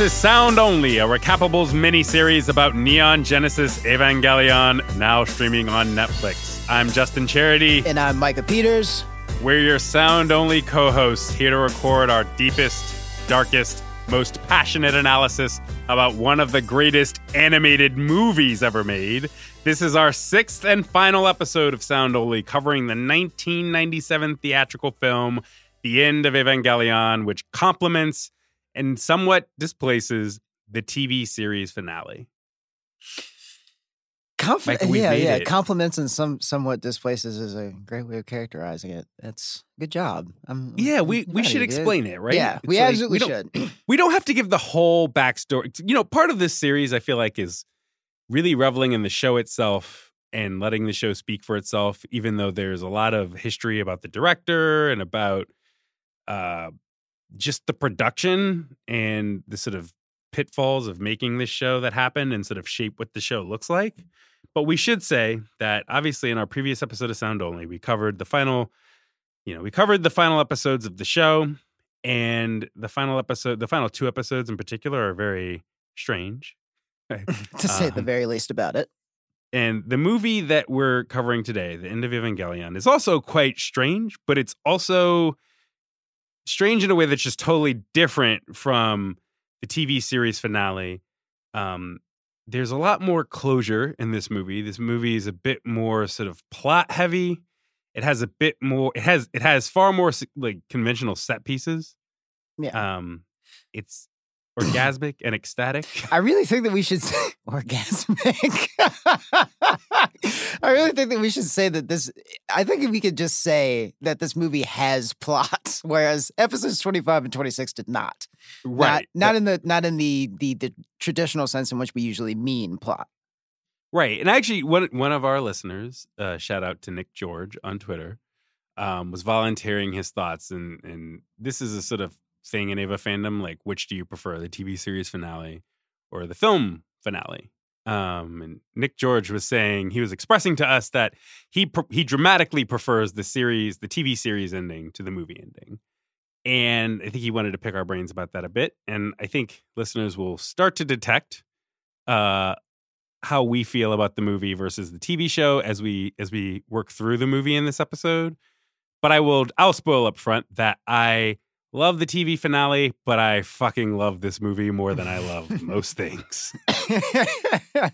This is Sound Only, a Recappables mini-series about Neon Genesis Evangelion, now streaming on Netflix. I'm Justin Charity. And I'm Micah Peters. We're your Sound Only co hosts here to record our deepest, darkest, most passionate analysis about one of the greatest animated movies ever made. This is our sixth and final episode of Sound Only, covering the 1997 theatrical film, The End of Evangelion, which complements and somewhat displaces the TV series finale. Conf- like yeah, yeah. It. Compliments and some somewhat displaces is a great way of characterizing it. That's good job. I'm, yeah, we we should explain it, right? Yeah, it's we like, absolutely we should. we don't have to give the whole backstory. You know, part of this series I feel like is really reveling in the show itself and letting the show speak for itself, even though there's a lot of history about the director and about uh, just the production and the sort of pitfalls of making this show that happened and sort of shape what the show looks like. But we should say that obviously in our previous episode of Sound Only, we covered the final, you know, we covered the final episodes of the show. And the final episode, the final two episodes in particular, are very strange. to say um, the very least about it. And the movie that we're covering today, The End of Evangelion, is also quite strange, but it's also strange in a way that's just totally different from the TV series finale. Um, there's a lot more closure in this movie. This movie is a bit more sort of plot heavy. It has a bit more. It has it has far more like conventional set pieces. Yeah. Um, it's orgasmic and ecstatic. I really think that we should say orgasmic. I really think that we should say that this. I think if we could just say that this movie has plots, whereas episodes twenty five and twenty six did not. Right. Not, not in the not in the, the the traditional sense in which we usually mean plot. Right. And actually, one one of our listeners, uh, shout out to Nick George on Twitter, um, was volunteering his thoughts, and and this is a sort of thing in Eva fandom, like which do you prefer, the TV series finale or the film finale? Um, and Nick George was saying he was expressing to us that he he dramatically prefers the series, the TV series ending to the movie ending. And I think he wanted to pick our brains about that a bit. And I think listeners will start to detect uh, how we feel about the movie versus the TV show as we as we work through the movie in this episode. But I will I'll spoil up front that I love the TV finale, but I fucking love this movie more than I love most things.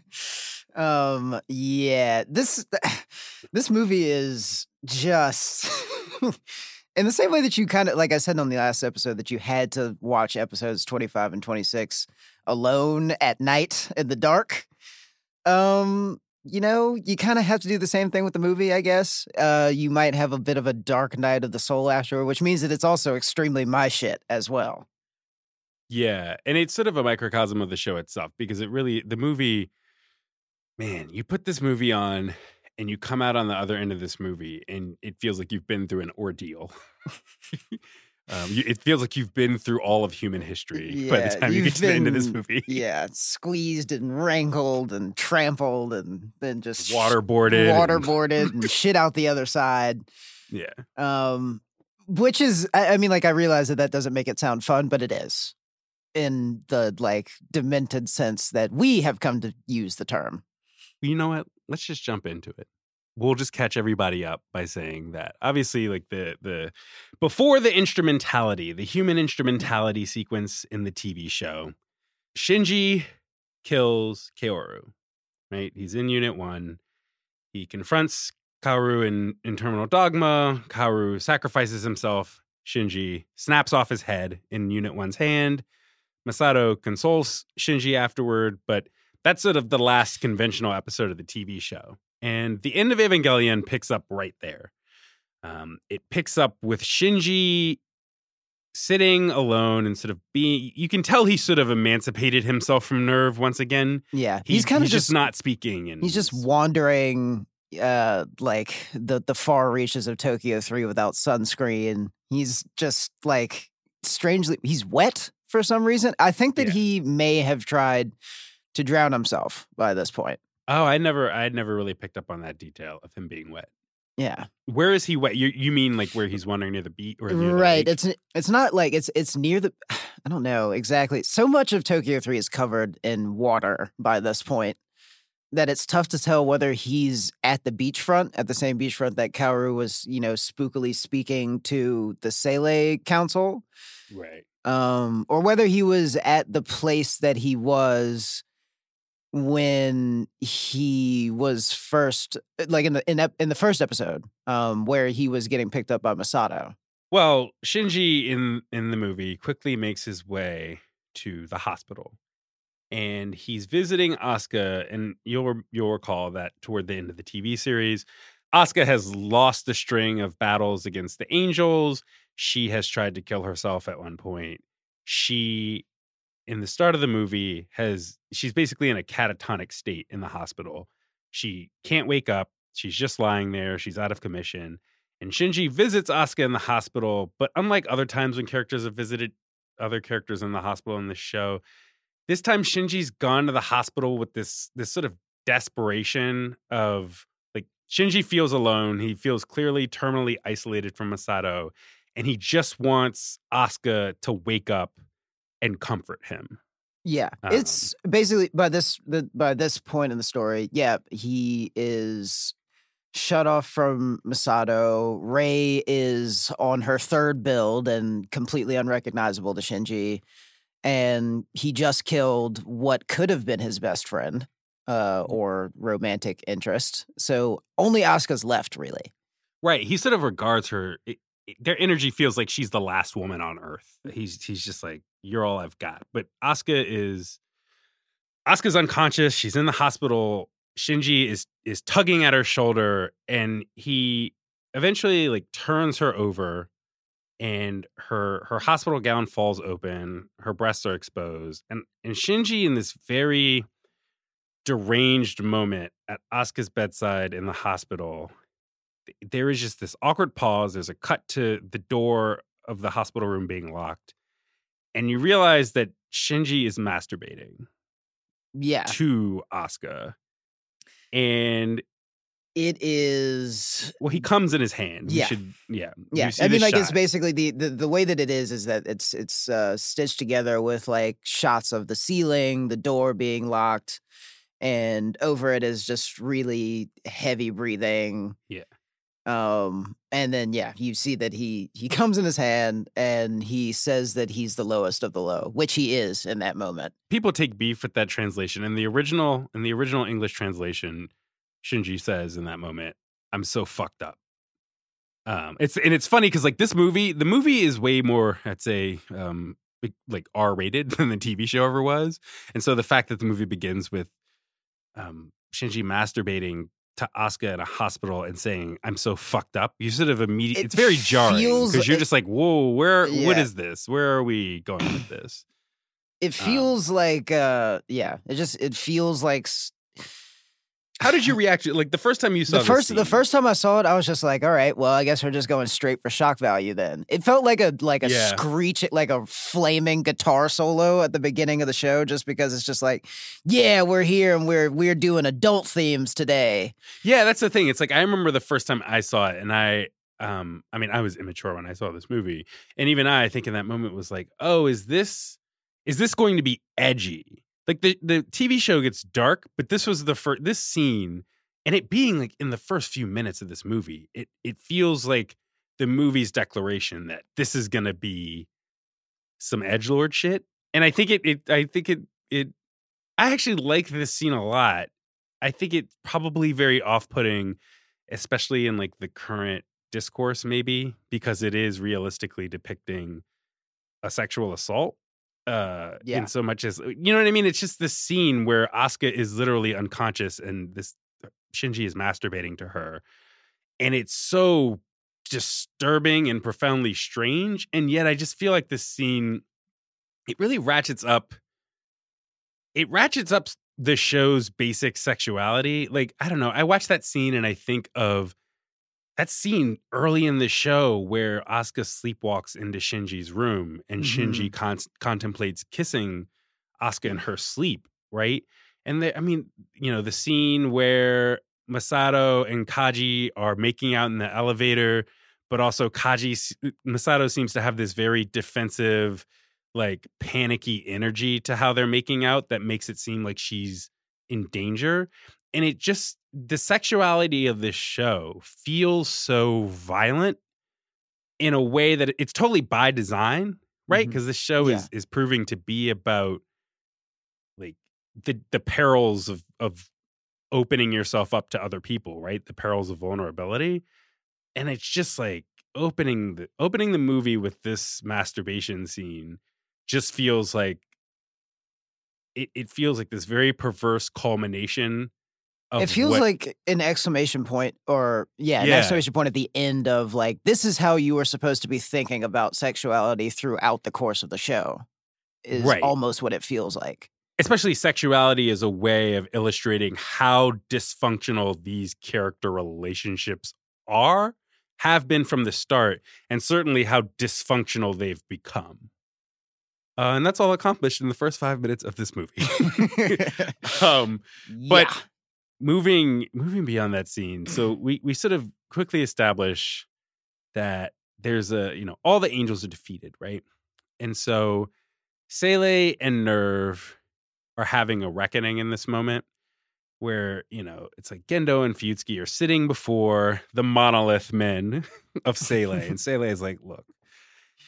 um yeah, this this movie is just in the same way that you kind of like I said on the last episode that you had to watch episodes 25 and 26 alone at night in the dark. Um you know, you kind of have to do the same thing with the movie, I guess. Uh, you might have a bit of a dark night of the soul after, which means that it's also extremely my shit as well. Yeah. And it's sort of a microcosm of the show itself because it really, the movie, man, you put this movie on and you come out on the other end of this movie and it feels like you've been through an ordeal. Um, you, it feels like you've been through all of human history yeah, by the time you get to been, the end of this movie. Yeah, squeezed and wrangled and trampled and then just waterboarded, waterboarded, and, and shit out the other side. Yeah. Um, which is, I, I mean, like I realize that that doesn't make it sound fun, but it is in the like demented sense that we have come to use the term. You know what? Let's just jump into it we'll just catch everybody up by saying that. Obviously like the the before the instrumentality the human instrumentality sequence in the tv show shinji kills kaoru right? He's in unit one. He confronts kaoru in, in terminal dogma. Kaoru sacrifices himself. Shinji snaps off his head in unit one's hand. Misato consoles shinji afterward but that's sort of the last conventional episode of the tv show and the end of Evangelion picks up right there. Um, it picks up with Shinji sitting alone and sort of being you can tell he sort of emancipated himself from NERV once again yeah he's, he's kind of just, just, not speaking and he's just wandering uh like the the far reaches of tokyo 3 without sunscreen he's just like strangely he's wet for some reason i think that yeah. he may have tried to drown himself by this point Oh, I never, I had never really picked up on that detail of him being wet. Yeah. Where is he wet? You you mean like where he's wandering near the beach or right? It's it's not like it's it's near the. I don't know exactly. So much of Tokyo 3 is covered in water by this point that it's tough to tell whether he's at the beachfront, at the same beachfront that Kaoru was, you know, spookily speaking to the Seele Council. Right. Um, or whether he was at the place that he was when he was first like in the in, in the first episode um where he was getting picked up by Misato. Well, Shinji in in the movie quickly makes his way to the hospital, and he's visiting Asuka. And you'll you'll recall that toward the end of the TV series, Asuka has lost the string of battles against the angels. She has tried to kill herself at one point. She, in the start of the movie, has she's basically in a catatonic state in the hospital. She can't wake up. She's just lying there. She's out of commission and Shinji visits Asuka in the hospital, but unlike other times when characters have visited other characters in the hospital in this show, this time Shinji's gone to the hospital with this this sort of desperation of like Shinji feels alone. He feels clearly terminally isolated from Misato, and he just wants Asuka to wake up and comfort him. Yeah, Um, it's basically by this the, by this point in the story. Yeah, he is shut off from Misato. Rei is on her third build and completely unrecognizable to Shinji, and he just killed what could have been his best friend uh, or romantic interest. So only Asuka's left, really. Right. He sort of regards her. Their energy feels like she's the last woman on Earth. He's he's just like you're all I've got. But Asuka is Asuka's unconscious. She's in the hospital. Shinji is is tugging at her shoulder, and he eventually like turns her over, and her her hospital gown falls open. Her breasts are exposed, and and Shinji in this very deranged moment at Asuka's bedside in the hospital there is just this awkward pause. There's a cut to the door of the hospital room being locked. And you realize that Shinji is masturbating Yeah, to Asuka. And it is. well, he comes in his hand. We Yeah. should, yeah. Yeah, I mean, like it's basically the, the the way that it is is that it's it's uh, stitched together with like shots of the ceiling, the door being locked, and over it is just really heavy breathing. Yeah. Um, and then yeah, you see that he he comes in his hand and he says that he's the lowest of the low, which he is in that moment. people take beef with that translation. In the original, in the original English translation, Shinji says in that moment, "I'm so fucked up." Um, it's and it's funny because like this movie, the movie is way more, I'd say, um, like- R rated than the TV show ever was, and so the fact that the movie begins with um, Shinji masturbating to Asuka in a hospital and saying, "I'm so fucked up," you sort of immediately, It it's very jarring because you're it- just like, "Whoa, where? What Yeah. is this? Where are we going with this?" It Um, feels like uh yeah, it just it feels like How did you react? to Like the first time you saw it? the first the first time I saw it, I was just like, all right, well, I guess we're just going straight for shock value then. It felt like a like a Yeah. screech like a flaming guitar solo at the beginning of the show, just because it's just like, yeah, we're here and we're we're doing adult themes today. Yeah, that's the thing. It's like I remember the first time I saw it, and I, um, I mean, I was immature when I saw this movie, and even I, I think in that moment was like, oh, is this, is this going to be edgy? Like the the TV show gets dark, but this was the first this scene, and it being like in the first few minutes of this movie, it it feels like the movie's declaration that this is gonna be some edge lord shit, and I think it it I think it it I actually like this scene a lot. I think it's probably very off-putting, especially in like the current discourse, maybe because it is realistically depicting a sexual assault. Uh, Yeah. in so much as you know what I mean. It's just this scene where Asuka is literally unconscious and this Shinji is masturbating to her, and it's so disturbing and profoundly strange. And yet, I just feel like this scene it really ratchets up it ratchets up the show's basic sexuality. Like, I don't know. I watch that scene and I think of that scene early in the show where Asuka sleepwalks into Shinji's room and Shinji mm-hmm. con- contemplates kissing Asuka in her sleep, right? And the, I mean, you know, the scene where Misato and Kaji are making out in the elevator, but also Kaji, Misato seems to have this very defensive, like panicky energy to how they're making out that makes it seem like she's in danger. And it just the sexuality of this show feels so violent in a way that it's totally by design, right? Mm-hmm. Because this show is is proving to be about like the the perils of of opening yourself up to other people, right? The perils of vulnerability. And it's just like opening the opening the movie with this masturbation scene just feels like it, it feels like this very perverse culmination It feels what- like an exclamation point, or yeah, an Yeah. exclamation point at the end of like, this is how you were supposed to be thinking about sexuality throughout the course of the show. Is Right. almost what it feels like. especially sexuality is a way of illustrating how dysfunctional these character relationships are, have been from the start, and certainly how dysfunctional they've become. Uh, and that's all accomplished in the first five minutes of this movie. um, But- Yeah. Moving moving beyond that scene, so mm-hmm. we we sort of quickly establish that there's a you know all the angels are defeated, right? And so Seele and NERV are having a reckoning in this moment where, you know, it's like Gendo and Fuyutsuki are sitting before the monolith men of Seele. and Seele is like, look,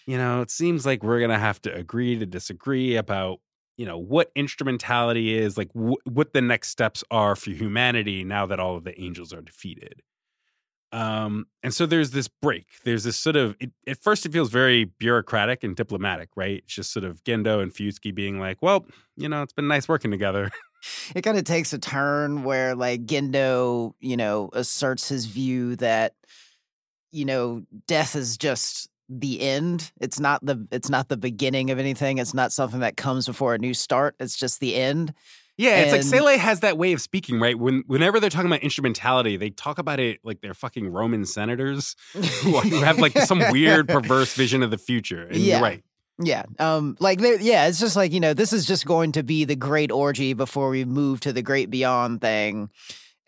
you know, it seems like we're going to have to agree to disagree about, you know, what instrumentality is, like wh- what the next steps are for humanity now that all of the angels are defeated. Um, and so there's this break. There's this sort of it, at first it feels very bureaucratic and diplomatic, right? It's just sort of Gendo and Fuyutsuki being like, well, you know, it's been nice working together. it kind of takes a turn where like Gendo, you know, asserts his view that you know, death is just the end. It's not the it's not the beginning of anything. It's not something that comes before a new start. It's just the end. Yeah, it's like And- Seele has that way of speaking, right? When whenever they're talking about instrumentality, they talk about it like they're fucking Roman senators who, are- who have like some weird perverse vision of the future. And Yeah. you're right. Yeah. Um like yeah, it's just like, you know, this is just going to be the great orgy before we move to the great beyond thing.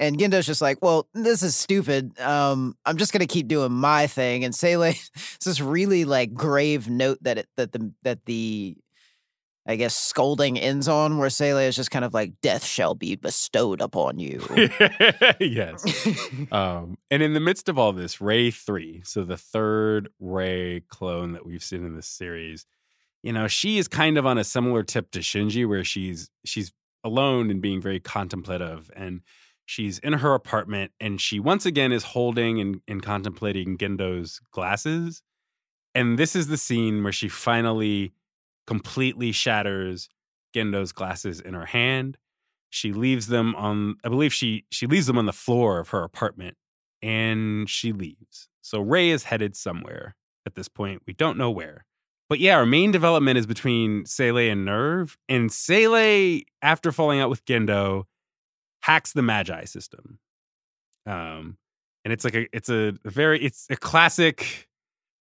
And Gendo's just like, well, this is stupid. Um, I'm just gonna keep doing my thing. And Seele, it's this really like grave note that it that the that the I guess scolding ends on, where Seele is just kind of like, death shall be bestowed upon you. yes. Um, and in the midst of all this, Rei 3, so the third Rei clone that we've seen in this series, you know, she is kind of on a similar tip to Shinji where she's she's alone and being very contemplative and she's in her apartment and she once again is holding and, and contemplating Gendo's glasses. And this is the scene where she finally completely shatters Gendo's glasses in her hand. She leaves them on i believe she she leaves them on the floor of her apartment and she leaves. So Rei is headed somewhere at this point. We don't know where. But yeah our main development is between Seele and NERV and Seele after falling out with gendo hacks the magi system um and it's like a it's a very it's a classic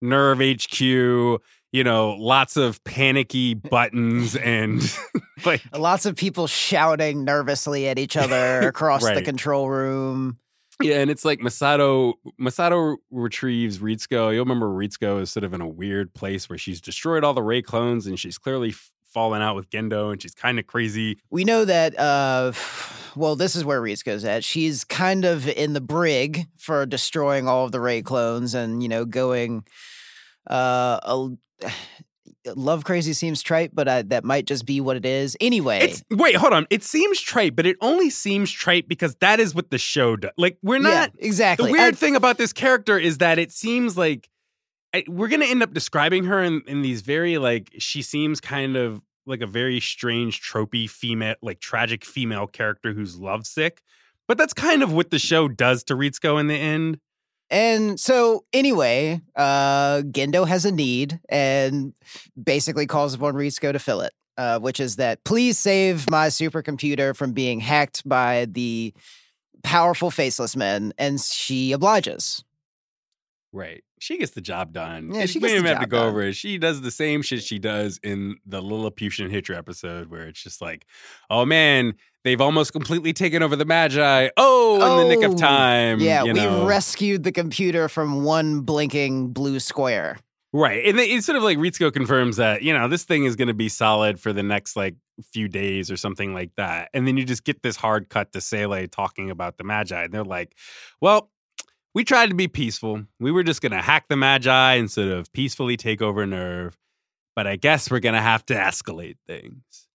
NERV hq you know lots of panicky buttons and like Lots of people shouting nervously at each other across the control room. Yeah, and it's like Misato Misato retrieves Ritsuko. You'll remember Ritsuko is sort of in a weird place where she's destroyed all the Rei clones and she's clearly f- fallen out with Gendo and she's kind of crazy. We know that, uh, well, this is where Ritsuko's at. She's kind of in the brig for destroying all of the Rei clones and, you know, going, uh, a, love crazy seems trite, but I, that might just be what it is. Anyway, It's wait, hold on. It seems trite, but it only seems trite because that is what the show does. Like we're yeah, not. exactly. The weird I- thing about this character is that it seems like I, we're gonna end up describing her in, in these very like she seems kind of like a very strange tropey female like tragic female character who's lovesick but that's kind of what the show does to Ritsuko in the end And so anyway, uh Gendo has a need and basically calls upon Ritsuko to fill it. Uh, which is that please save my supercomputer from being hacked by the powerful faceless men, and she obliges. Right she gets the job done Yeah, she we don't the even have to go done. over it she does the same shit she does in the Lilliputian Hitcher episode where it's just like oh man they've almost completely taken over the Magi oh in the nick Oh, of time Yeah, you we know. rescued the computer from one blinking blue square. Right. And it sort of like Ritsuko confirms that, you know, this thing is going to be solid for the next like few days or something like that. And then you just get this hard cut to Seele talking about the Magi. And they're like, well, we tried to be peaceful. We were just going to hack the Magi and sort of peacefully take over NERV. But I guess we're going to have to escalate things.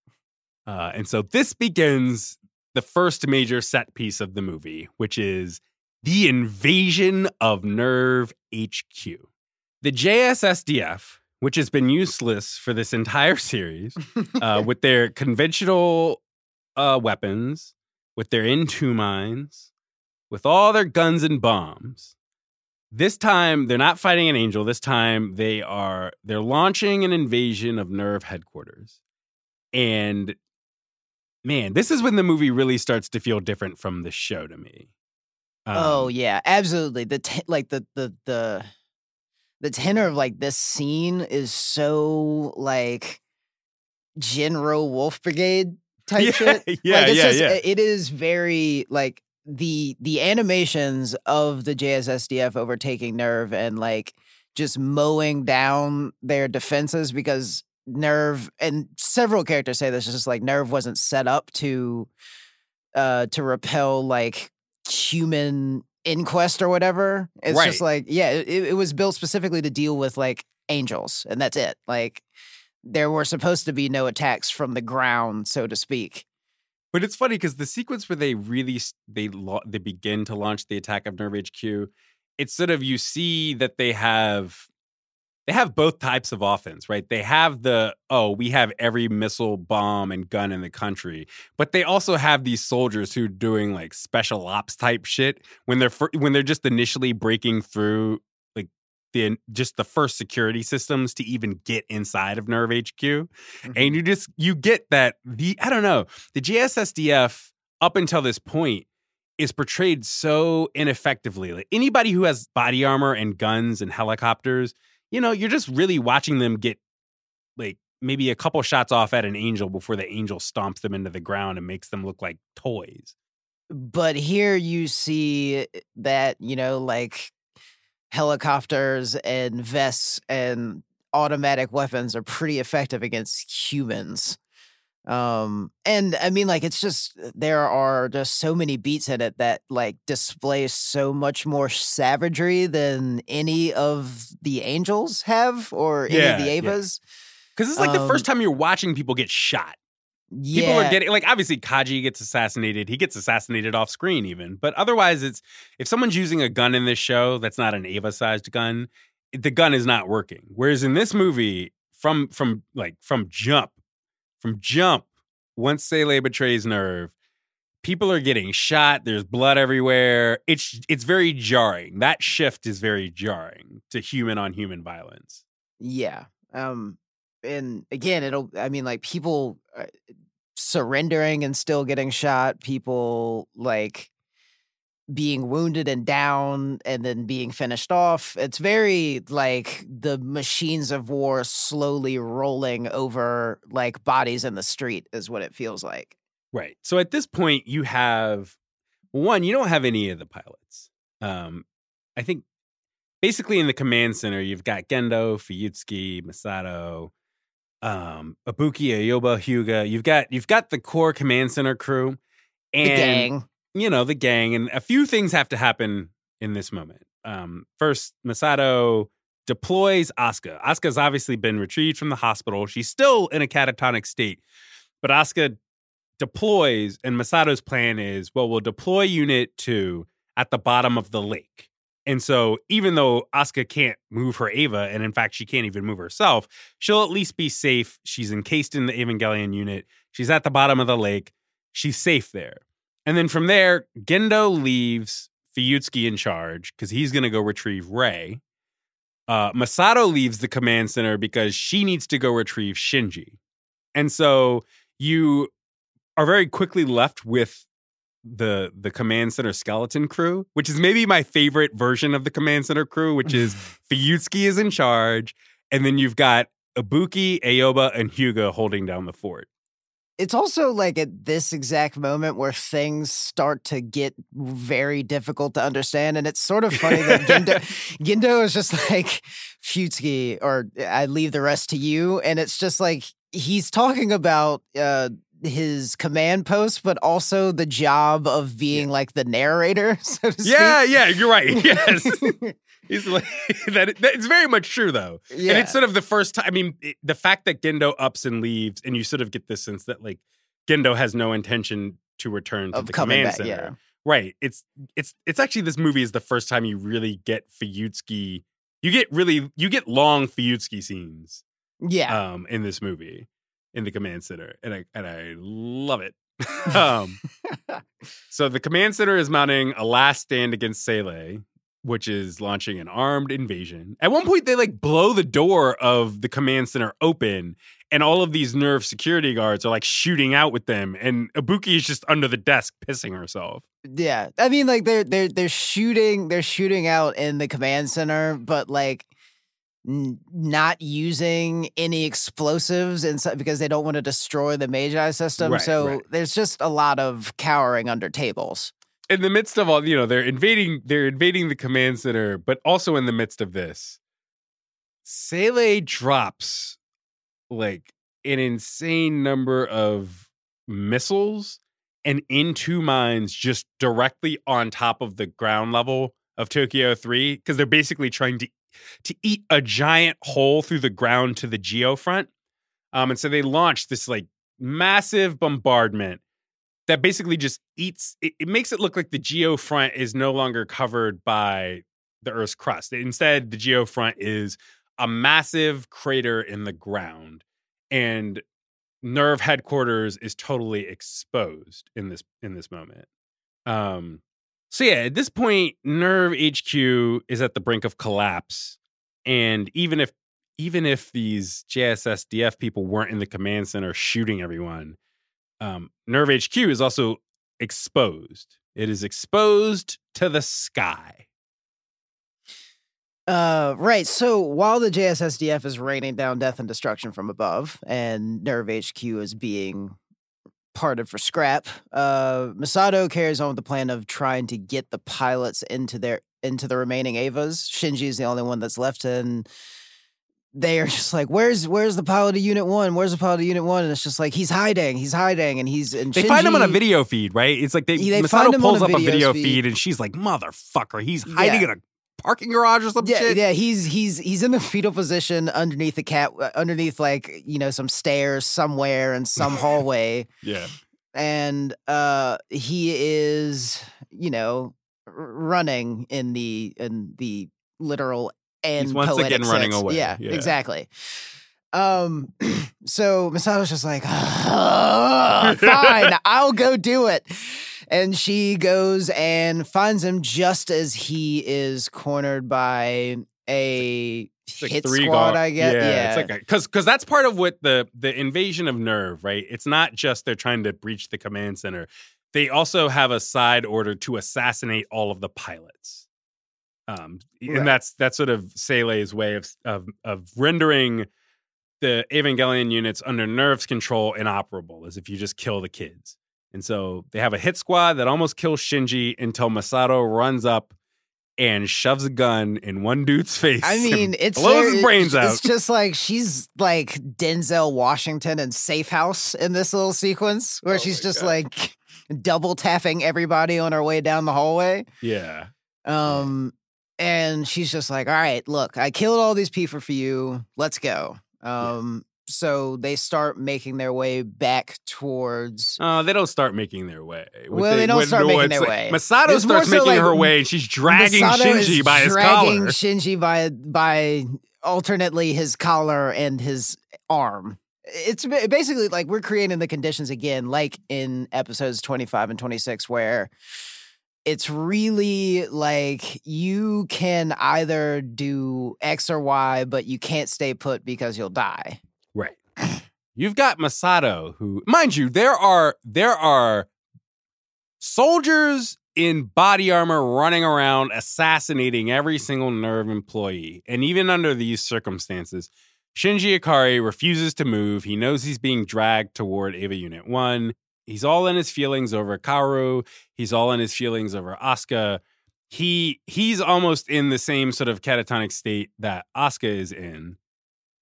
Uh, and so this begins the first major set piece of the movie, which is the invasion of NERV HQ. The JSSDF, which has been useless for this entire series, uh, with their conventional uh, weapons, with their N2 mines, with all their guns and bombs. This time they're not fighting an angel. This time they are they're launching an invasion of NERV headquarters. And man, this is when the movie really starts to feel different from the show to me. Um, oh yeah, absolutely. The t- like the the the the tenor of like this scene is so like Jin-Roh Wolf Brigade type yeah, shit. Yeah, like, yeah, just, yeah. It is very like the the animations of the JSSDF overtaking NERV and like just mowing down their defenses because NERV and several characters say this just like NERV wasn't set up to uh to repel like human inquest or whatever. It's Right. just like yeah, it, it was built specifically to deal with like angels and that's it. Like there were supposed to be no attacks from the ground, so to speak. But it's funny because the sequence where they really they they begin to launch the attack of NERV HQ, it's sort of you see that they have they have both types of offense, right? They have the oh, we have every missile, bomb, and gun in the country, but they also have these soldiers who are doing like special ops type shit when they're when they're just initially breaking through the just the first security systems to even get inside of NERV HQ and mm-hmm. you just you get that the I don't know the JSSDF up until this point is portrayed so ineffectively. Like anybody who has body armor and guns and helicopters, you know, you're just really watching them get like maybe a couple shots off at an angel before the angel stomps them into the ground and makes them look like toys. but here you see that you know like helicopters and vests and automatic weapons are pretty effective against humans um and i mean like it's just there are just so many beats in it that like display so much more savagery than any of the angels have or any of the Yeah, yeah. Evas Because it's like the Um, first time you're watching people get shot. Yeah People are getting like obviously Kaji gets assassinated. He gets assassinated off screen even. But otherwise it's if someone's using a gun in this show that's not an Eva sized gun, the gun is not working. Whereas in this movie, from from like from jump, from jump, once Seele betrays NERV, people are getting shot. There's blood everywhere. It's it's very jarring. That shift is very jarring to human on human violence. Yeah. Um and again it'll I mean like people uh, surrendering and still getting shot, people like being wounded and down and then being finished off. It's very like the machines of war slowly rolling over like bodies in the street is what it feels like. Right. So at this point, you have one, you don't have any of the pilots. Um, I think basically in the command center, you've got Gendo, Fuyutsuki, Misato, um, Ibuki, Aoba, Hyuga. You've got you've got the core command center crew and the gang. you know, the gang, and a few things have to happen in this moment. Um, first, Misato deploys Asuka. Asuka's obviously been retrieved from the hospital. She's still in a catatonic state, but Asuka deploys, and Misato's plan is, well, we'll deploy Unit 2 at the bottom of the lake. And so, even though Asuka can't move her Eva, and in fact, she can't even move herself, she'll at least be safe. She's encased in the Evangelion unit. She's at the bottom of the lake. She's safe there. And then from there, Gendo leaves Fuyutsuki in charge because he's going to go retrieve Rei. Uh, Misato leaves the command center because she needs to go retrieve Shinji. And so you are very quickly left with the the command center skeleton crew, which is maybe my favorite version of the command center crew, which is Fuyutsuki is in charge, and then you've got Ibuki, Aoba, and Hyuga holding down the fort. it's also like at this exact moment where things start to get very difficult to understand. And it's sort of funny that Gendo, Gendo is just like, Fuyutsuki, or I leave the rest to you. And it's just like he's talking about uh, his command post, but also the job of being like the narrator. So to Yeah, speak. yeah, you're right. Yes. He's like that. that- It's very much true, though, yeah. and it's sort of the first time. I mean, it, the fact that Gendo ups and leaves, and you sort of get this sense that like Gendo has no intention to return to of the command back. center. Yeah. Right. It's it's it's actually this movie is the first time you really get Fuyutsuki. You get really you get long Fuyutsuki scenes Yeah. um in this movie in the command center, and I and I love it. um, so the command center is mounting a last stand against Seele, which is launching an armed invasion. At one point, they like blow the door of the command center open, and all of these NERV security guards are like shooting out with them, and Ibuki is just under the desk pissing herself. Yeah, I mean, like they're they're they're shooting they're shooting out in the command center, but like n- not using any explosives inside because they don't want to destroy the Magi system. Right, so right. there's just a lot of cowering under tables. in the midst of all, you know, they're invading, they're invading the command center, but also in the midst of this, Seele drops like an insane number of missiles and N2 mines just directly on top of the ground level of Tokyo 3 because they're basically trying to to eat a giant hole through the ground to the geofront. Um and so they launched this like massive bombardment that basically just eats it, it makes it look like the geofront is no longer covered by the earth's crust instead the geofront is a massive crater in the ground and NERV headquarters is totally exposed in this in this moment um so yeah at this point NERV hq is at the brink of collapse and even if even if these jssdf people weren't in the command center shooting everyone um, NERV HQ is also exposed. It is exposed to the sky. Uh, right. So while the JSSDF is raining down death and destruction from above, and NERV HQ is being parted for scrap, uh, Misato carries on with the plan of trying to get the pilots into their into the remaining Avas. Shinji is the only one that's left, and they are just like, "Where's where's the pilot of Unit One? Where's the pilot of Unit One?" And it's just like he's hiding, he's hiding, and he's and They find him on a video feed, right? It's like they, they Misato find him on pulls a up a video video feed. feed and she's like, "Motherfucker, he's hiding Yeah. in a parking garage or some yeah, shit." yeah, he's he's he's in the fetal position underneath the cat, uh, underneath like you know some stairs somewhere in some hallway, yeah. and uh he is you know running in the in the literal and once poetic again running away, Yeah, yeah. exactly. Um, so Misato's just like, "Ah, fine, I'll go do it. And she goes and finds him just as he is cornered by a like hit three squad, guard- I guess. Yeah, it's like because because that's part of what the the invasion of NERV, right? It's not just they're trying to breach the command center; they also have a side order to assassinate all of the pilots. Um, Right. and that's that's sort of Seele's way of of of rendering the Evangelion units under NERV's control inoperable, as if you just kill the kids. And so they have a hit squad that almost kills Shinji until Misato runs up and shoves a gun in one dude's face. I mean, it's blows his brains out. It's just like she's like Denzel Washington and Safe House in this little sequence where Oh she's just God. like double tapping everybody on her way down the hallway. yeah. Um, and she's just like, "All right, look, I killed all these people for you. Let's go." Um, so they start making their way back towards. Uh, they don't start making their way. Well, they don't start making their like way. Misato It's starts so making like her way, and she's dragging Misato Shinji by his dragging collar. Shinji by by alternately his collar and his arm. It's basically like we're creating the conditions again, like in episodes 25 and 26, where it's really like you can either do X or Y, but you can't stay put because you'll die. You've got Misato, who, mind you, there are there are soldiers in body armor running around assassinating every single NERV employee. And even under these circumstances, Shinji Ikari refuses to move. He knows he's being dragged toward Eva Unit 1. He's all in his feelings over Kaoru. He's all in his feelings over Asuka. He he's almost in the same sort of catatonic state that Asuka is in.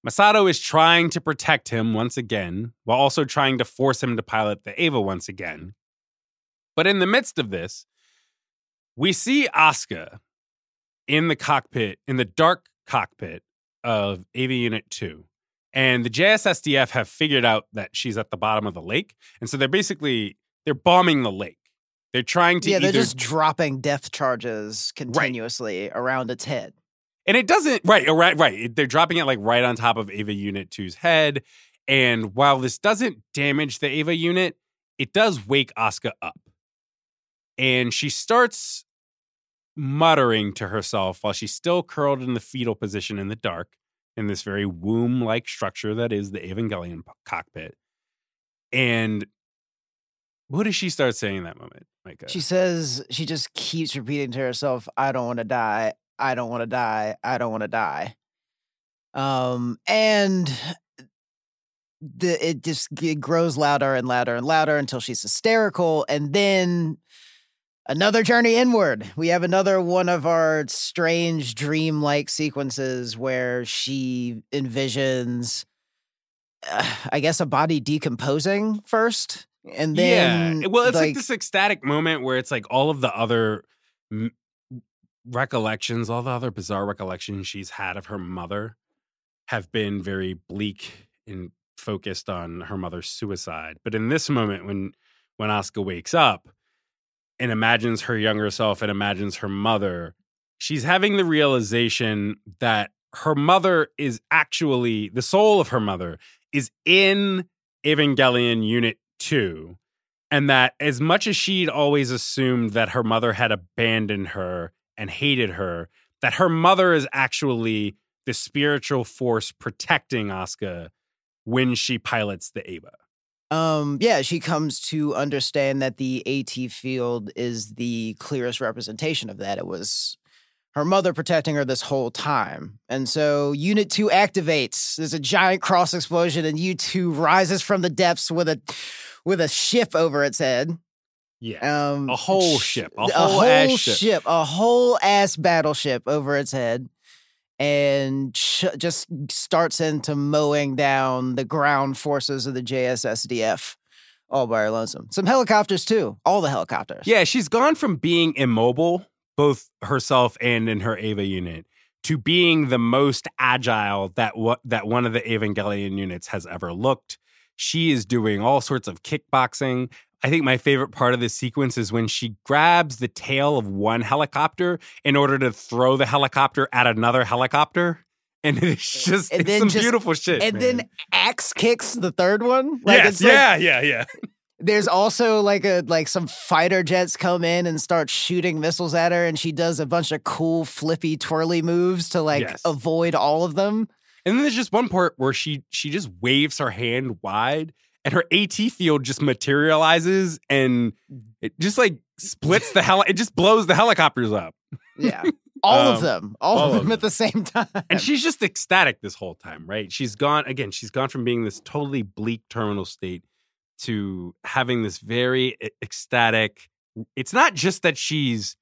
Misato is trying to protect him once again, while also trying to force him to pilot the Eva once again. But in the midst of this, we see Asuka in the cockpit, in the dark cockpit of Eva Unit 2. And the JSSDF have figured out that she's at the bottom of the lake. And so they're basically they're bombing the lake. They're trying to yeah, they're just dropping depth charges continuously around its head. And it doesn't right, oh, right, right. They're dropping it like right on top of Eva Unit 2's head. And while this doesn't damage the Eva unit, it does wake Asuka up. And she starts muttering to herself while she's still curled in the fetal position in the dark in this very womb like structure that is the Evangelion cockpit. And what does she start saying in that moment, Micah? She says she just keeps repeating to herself, I don't want to die. I don't want to die. I don't want to die. Um, and the it just it grows louder and louder and louder until she's hysterical, and then another journey inward. We have another one of our strange dream-like sequences where she envisions, uh, I guess, a body decomposing first, and then yeah. Well, it's like, like, this ecstatic moment where it's like all of the other recollections, all the other bizarre recollections she's had of her mother have been very bleak and focused on her mother's suicide. But in this moment, when when Asuka wakes up and imagines her younger self and imagines her mother, she's having the realization that her mother is actually the soul of her mother is in Evangelion Unit 2 and that as much as she'd always assumed that her mother had abandoned her and hated her, that her mother is actually the spiritual force protecting Asuka when she pilots the Eva. Um, yeah, she comes to understand that the AT field is the clearest representation of that. It was her mother protecting her this whole time. And so Unit 2 activates. There's a giant cross explosion, and U2 rises from the depths with a with a ship over its head. Yeah. Um, a whole ship. A whole, a whole ship. ship. A whole ass battleship over its head. And sh- just starts into mowing down the ground forces of the JSSDF all by her lonesome. Some helicopters too. All the helicopters. Yeah, she's gone from being immobile, both herself and in her Eva unit, to being the most agile that what that one of the Evangelion units has ever looked. She is doing all sorts of kickboxing. I think my favorite part of this sequence is when she grabs the tail of one helicopter in order to throw the helicopter at another helicopter. And it's just and it's some just, beautiful shit. And man. then axe kicks the third one. Like yes, yeah, yeah, yeah. There's also like a like some fighter jets come in and start shooting missiles at her, and she does a bunch of cool flippy twirly moves to like yes. avoid all of them. And then there's just one part where she she just waves her hand wide and her AT field just materializes and it just like splits the hell it just blows the helicopters up. Yeah. All um, of them. All, all of them, them at the same time. And she's just ecstatic this whole time, right? She's gone again, she's gone from being this totally bleak terminal state to having this very ecstatic it's not just that she's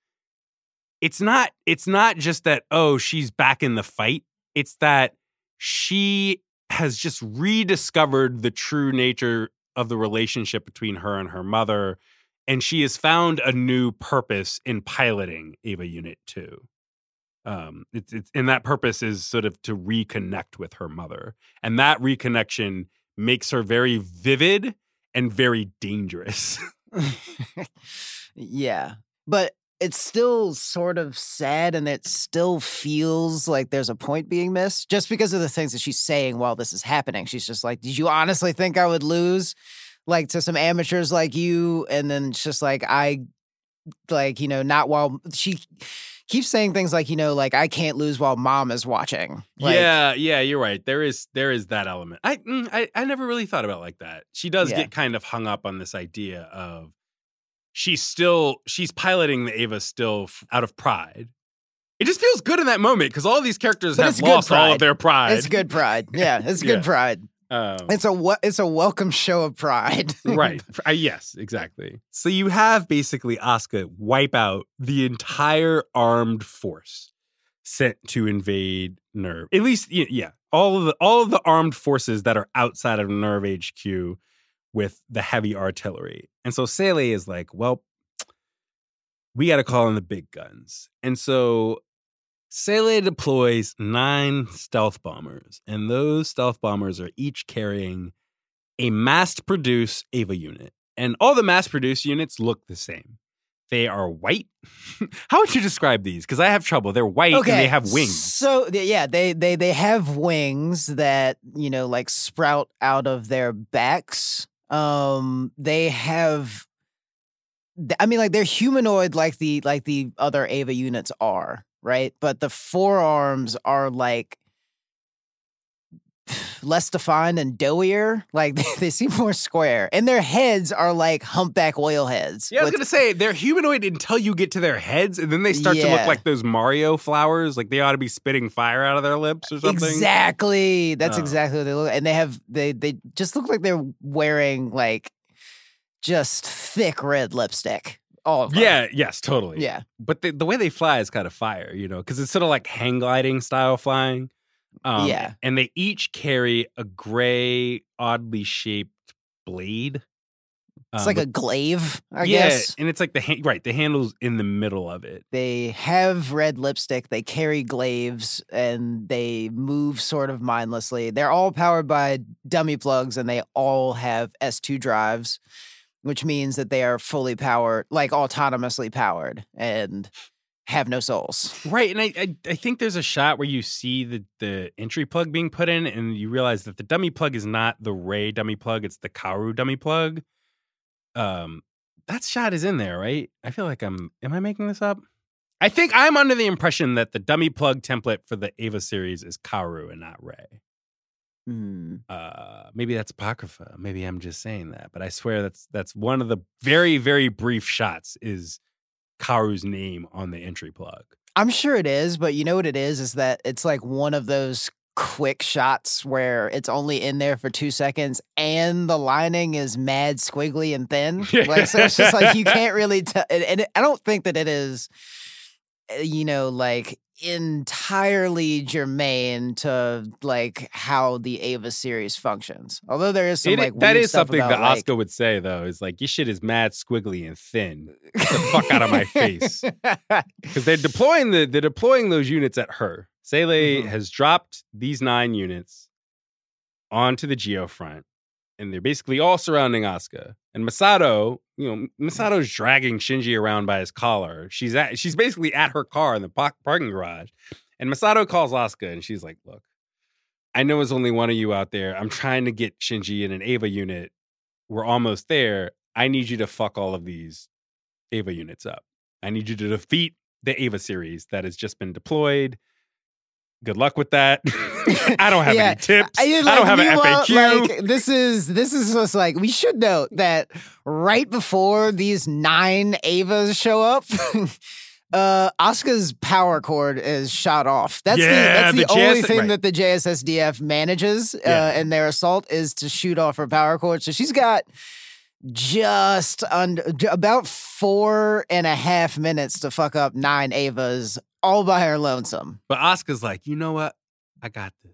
it's not it's not just that oh she's back in the fight it's that she has just rediscovered the true nature of the relationship between her and her mother. And she has found a new purpose in piloting Eva Unit 2. Um, it's, it's, and that purpose is sort of to reconnect with her mother. And that reconnection makes her very vivid and very dangerous. yeah. But it's still sort of sad and it still feels like there's a point being missed just because of the things that she's saying while this is happening. She's just like, Did you honestly think I would lose? Like to some amateurs like you. And then it's just like, I, like, you know, not while she keeps saying things like, you know, like, I can't lose while mom is watching. Like, yeah, yeah, you're right. There is, there is that element. I, mm, I, I never really thought about like that. She does yeah. get kind of hung up on this idea of, she's still she's piloting the Eva still out of pride. It just feels good in that moment because all these characters But have lost all of their pride. It's good pride. Yeah, it's Yeah. good pride. Um, It's a it's a welcome show of pride. right. Uh, yes, exactly. So you have basically Asuka wipe out the entire armed force sent to invade NERV. At least, yeah, all of the all of the armed forces that are outside of NERV HQ with the heavy artillery. And so Seele is like, well, we got to call in the big guns. And so Seele deploys nine stealth bombers, and those stealth bombers are each carrying a mass produced Eva unit. And all the mass produced units look the same. They are white. How would you describe these? Because I have trouble. They're white and they have wings. So yeah, they they they have wings that you know like sprout out of their backs. Um, they have. I mean, like they're humanoid, like the like the other Eva units are, right? But the forearms are like less defined and doughier. Like they seem more square, and their heads are like humpback whale heads. Yeah, I was with- gonna say they're humanoid until you get to their heads, and then they start to look like those Mario flowers, like they ought to be spitting fire out of their lips or something. Exactly. That's Oh. exactly what they look. And they have they they just look like they're wearing like just thick red lipstick. All of. Yeah, yes, totally. Yeah. But the, the way they fly is kind of fire, you know, because it's sort of like hang gliding style flying. Um, Yeah. And they each carry a gray, oddly shaped blade. It's Um, like a glaive, I yeah, guess. and it's like the ha- right, the handle's in the middle of it. They have red lipstick, they carry glaives, and they move sort of mindlessly. They're all powered by dummy plugs and they all have S2 drives, which means that they are fully powered, like autonomously powered, and have no souls. Right, and I, I I think there's a shot where you see the the entry plug being put in, and you realize that the dummy plug is not the Rei dummy plug; it's the Kaworu dummy plug. Um, that shot is in there, right? I feel like I'm. Am I making this up? I think I'm under the impression that the dummy plug template for the Eva series is Kaworu and not Rei. Hmm. Uh, maybe that's apocrypha. Maybe I'm just saying that, but I swear that's that's one of the very very brief shots is Kaworu's name on the entry plug. I'm sure it is, but you know what it is? Is that it's like one of those quick shots where it's only in there for two seconds and the lining is mad squiggly and thin. Like, so it's just like you can't really tell. And, and I don't think that it is, you know, like entirely germane to like how the Eva series functions. Although there is some It like that is something about, that like, Asuka would say though. Is like your shit is mad squiggly and thin. Get the fuck out of my face. Because they're deploying the they're deploying those units at her. Seele Mhm. has dropped these nine units onto the geo front, and they're basically all surrounding Asuka. And Misato, you know, Misato's dragging Shinji around by his collar. She's at she's basically at her car in the pa- parking garage. And Misato calls Asuka, and she's like, "Look, I know there's only one of you out there. I'm trying to get Shinji in an Eva unit. We're almost there. I need you to fuck all of these Eva units up. I need you to defeat the Eva series that has just been deployed. Good luck with that. I don't have Yeah. any tips. I, did, don't have an meanwhile, FAQ. Like, this is this is just like we should note that right before these nine Evas show up, uh Asuka's power cord is shot off. That's the that's the, the only JS thing right. that the JSSDF manages Yeah. uh, in their assault is to shoot off her power cord. So she's got just under about four and a half minutes to fuck up nine Evas all by her lonesome. but Asuka's like, you know what? I got this.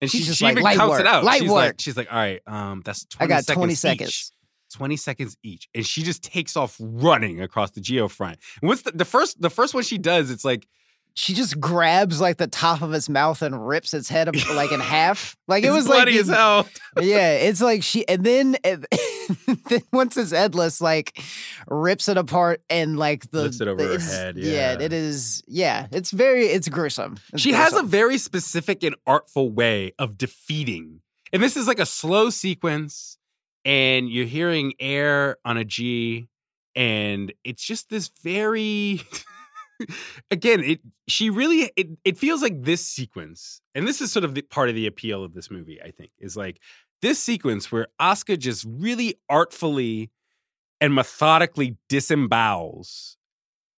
And She's she, just she like, even "Light counts work, it out. light she's work." like, she's like, all right, um, that's 20 I got seconds 20 each. seconds. 20 seconds each. And she just takes off running across the geo front. And what's the, the first the first one she does, it's like she just grabs like the top of its mouth and rips its head like in half. Like it was like bloody as hell. yeah, it's like she and then and then once it's headless, like rips it apart and like the Lifts it over the- her head, Yeah, yeah. it is. Yeah, it's very it's gruesome. It's she has a very specific and artful way of defeating. And this is like a slow sequence, and you're hearing air on a G, and it's just this very again, it she really it, it feels like this sequence, and this is sort of the part of the appeal of this movie, I think, is like this sequence where Asuka just really artfully and methodically disembowels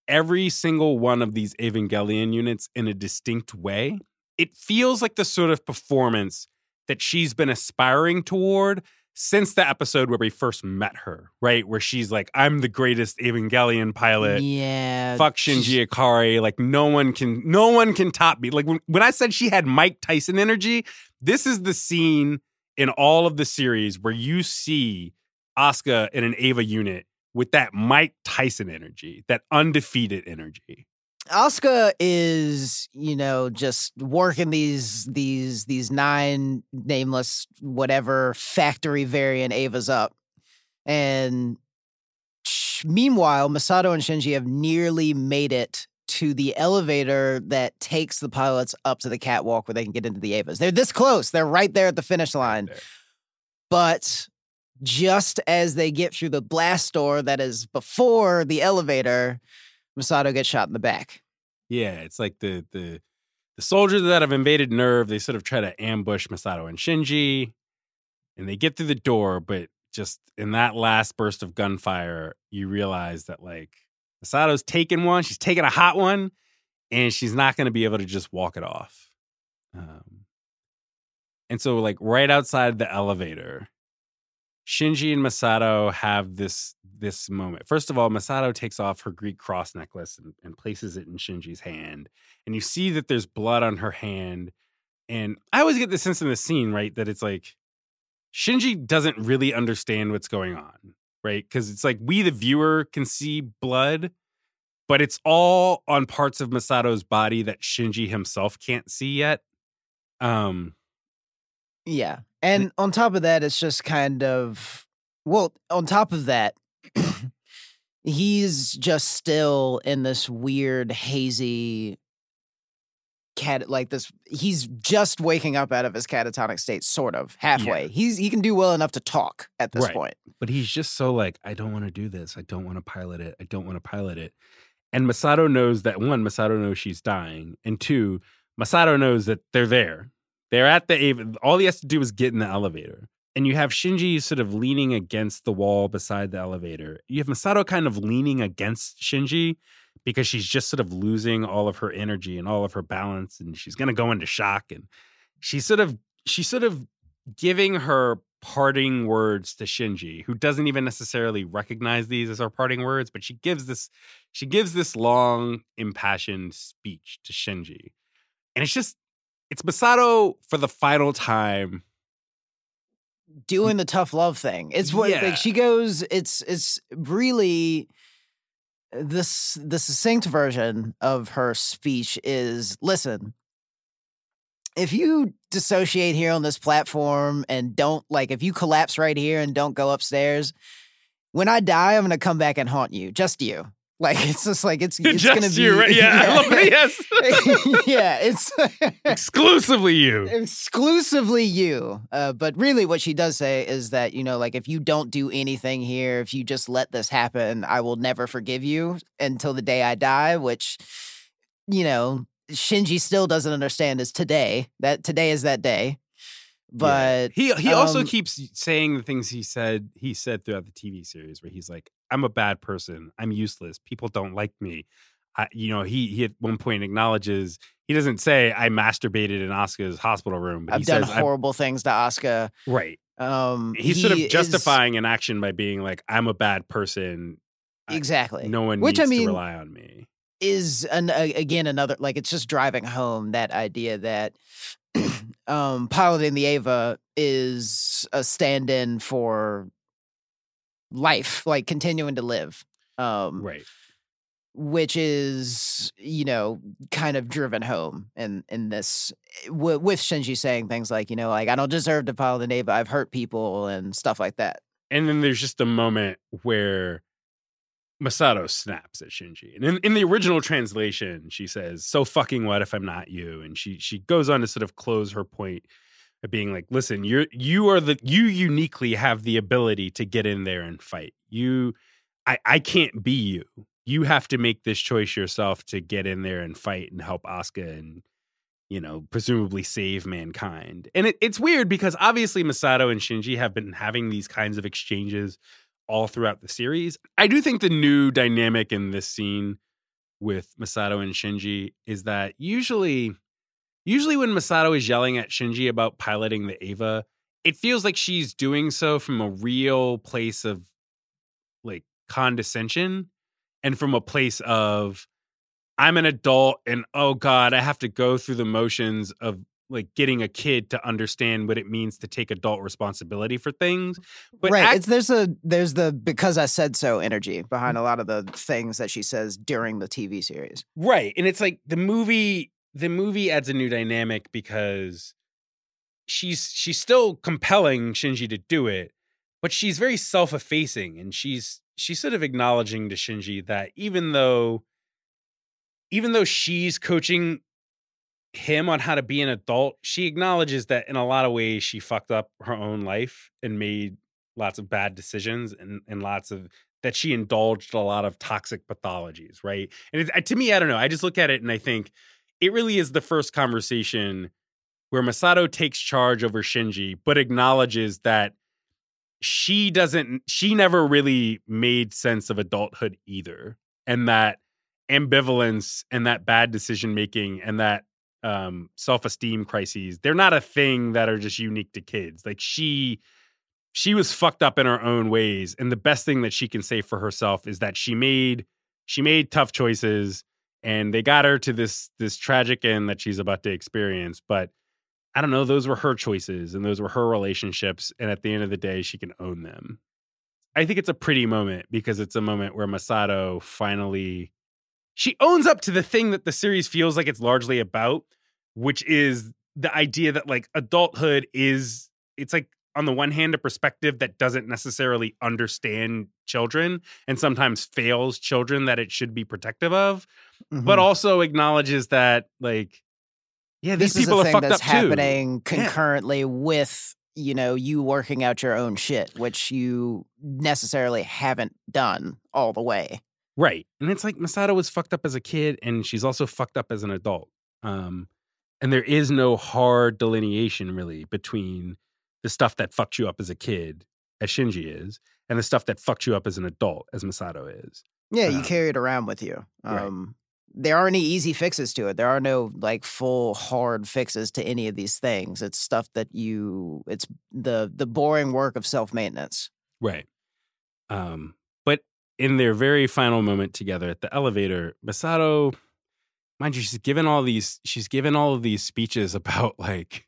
every single one of these Evangelion units in a distinct way. It feels like the sort of performance that she's been aspiring toward since the episode where we first met her, right? Where she's like, I'm the greatest Evangelion pilot. Yeah. Fuck Shinji Ikari. Like no one can no one can top me. Like when, when I said she had Mike Tyson energy, this is the scene in all of the series where you see Asuka in an Eva unit with that Mike Tyson energy, that undefeated energy. Asuka is, you know, just working these these these nine nameless whatever factory variant Evas up. And meanwhile, Misato and Shinji have nearly made it to the elevator that takes the pilots up to the catwalk where they can get into the Evas. They're this close. They're right there at the finish line. There. But just as they get through the blast door that is before the elevator, Misato gets shot in the back. Yeah, it's like the the the soldiers that have invaded NERV, they sort of try to ambush Misato and Shinji, and they get through the door, but just in that last burst of gunfire, you realize that like Misato's taking one, she's taking a hot one, and she's not going to be able to just walk it off. Um, and so, like right outside the elevator, Shinji and Misato have this this moment. First of all, Misato takes off her Greek cross necklace and, and places it in Shinji's hand, and you see that there's blood on her hand. And I always get the sense in the scene, right, that it's like Shinji doesn't really understand what's going on, right? Because it's like we, the viewer, can see blood, but it's all on parts of Misato's body that Shinji himself can't see yet. Um, Yeah. And on top of that, it's just kind of, well, on top of that, he's just still in this weird, hazy cat like this he's just waking up out of his catatonic state sort of halfway he's he can do well enough to talk at this Right. point but he's just so like, I don't want to do this. I don't want to pilot it. I don't want to pilot it. And Misato knows that one, Misato knows she's dying, and two, Misato knows that they're there. They're at the. All he has to do is get in the elevator. And you have Shinji sort of leaning against the wall beside the elevator. You have Misato kind of leaning against Shinji because she's just sort of losing all of her energy and all of her balance, and she's gonna go into shock. And she's sort of she's sort of giving her parting words to Shinji, who doesn't even necessarily recognize these as her parting words, but she gives this she gives this long, impassioned speech to Shinji. And it's just it's Misato for the final time. Doing the tough love thing it's what Yeah. like she goes it's it's really this the succinct version of her speech is listen if you dissociate here on this platform and don't like if you collapse right here and don't go upstairs when i die i'm gonna come back and haunt you just you like it's just like it's it's Just gonna be you, right? Yeah, I love it. Yes. yeah it's Exclusively you. exclusively you. Uh, but really, what she does say is that, you know, like if you don't do anything here, if you just let this happen, I will never forgive you until the day I die, which, you know, Shinji still doesn't understand is today. That today is that day. Yeah. But he he also um, keeps saying the things he said he said throughout the TV series where he's like I'm a bad person. I'm useless. People don't like me. I, you know he he at one point acknowledges he doesn't say I masturbated in Asuka's hospital room but I've he done says I've- horrible things to Asuka. right. Um, he's sort of he is- justifying an action by being like I'm a bad person. I- exactly. no one Which, I needs mean, to rely on me. is an again another like it's just driving home that idea that um piloting the Eva is a stand-in for life like continuing to live um right which is you know kind of driven home in in this w- with shinji saying things like you know like i don't deserve to follow the an but i've hurt people and stuff like that and then there's just a moment where Misato snaps at Shinji. And in, in the original translation, she says, So fucking what if I'm not you? And she she goes on to sort of close her point being like, listen, you're you are the you uniquely have the ability to get in there and fight. You I, I can't be you. You have to make this choice yourself to get in there and fight and help Asuka and you know, presumably save mankind. And it, it's weird because obviously Misato and Shinji have been having these kinds of exchanges all throughout the series. I do think the new dynamic in this scene with Misato and Shinji is that usually usually when Misato is yelling at Shinji about piloting the Eva, it feels like she's doing so from a real place of like condescension and from a place of I'm an adult and oh god, I have to go through the motions of like getting a kid to understand what it means to take adult responsibility for things. But right. act- it's there's a there's the because I said so energy behind a lot of the things that she says during the TV series. Right. And it's like the movie the movie adds a new dynamic because she's she's still compelling Shinji to do it, but she's very self-effacing and she's she's sort of acknowledging to Shinji that even though even though she's coaching him on how to be an adult, she acknowledges that in a lot of ways she fucked up her own life and made lots of bad decisions and, and lots of that she indulged a lot of toxic pathologies, right? And it, to me, I don't know. I just look at it and I think it really is the first conversation where Misato takes charge over Shinji, but acknowledges that she doesn't, she never really made sense of adulthood either. And that ambivalence and that bad decision making and that um, self-esteem crises they're not a thing that are just unique to kids like she she was fucked up in her own ways and the best thing that she can say for herself is that she made she made tough choices and they got her to this this tragic end that she's about to experience but i don't know those were her choices and those were her relationships and at the end of the day she can own them. I think it's a pretty moment because it's a moment where Misato finally she owns up to the thing that the series feels like it's largely about, which is the idea that like adulthood is it's like on the one hand a perspective that doesn't necessarily understand children and sometimes fails children that it should be protective of, Mm-hmm. but also acknowledges that like yeah, these this people is a are thing fucked that's up too. happening Yeah. concurrently with you know you working out your own shit, which you necessarily haven't done all the way. Right. And it's like Misato was fucked up as a kid and she's also fucked up as an adult. Um, and there is no hard delineation really between the stuff that fucked you up as a kid, as Shinji is, and the stuff that fucked you up as an adult, as Misato is. Yeah, you Um, carry it around with you. right. Um, there aren't any easy fixes to it. There are no like full hard fixes to any of these things. It's stuff that you. It's the the boring work of self maintenance. Right. Um, but in their very final moment together at the elevator, Misato, mind you, she's given all these, she's given all of these speeches about like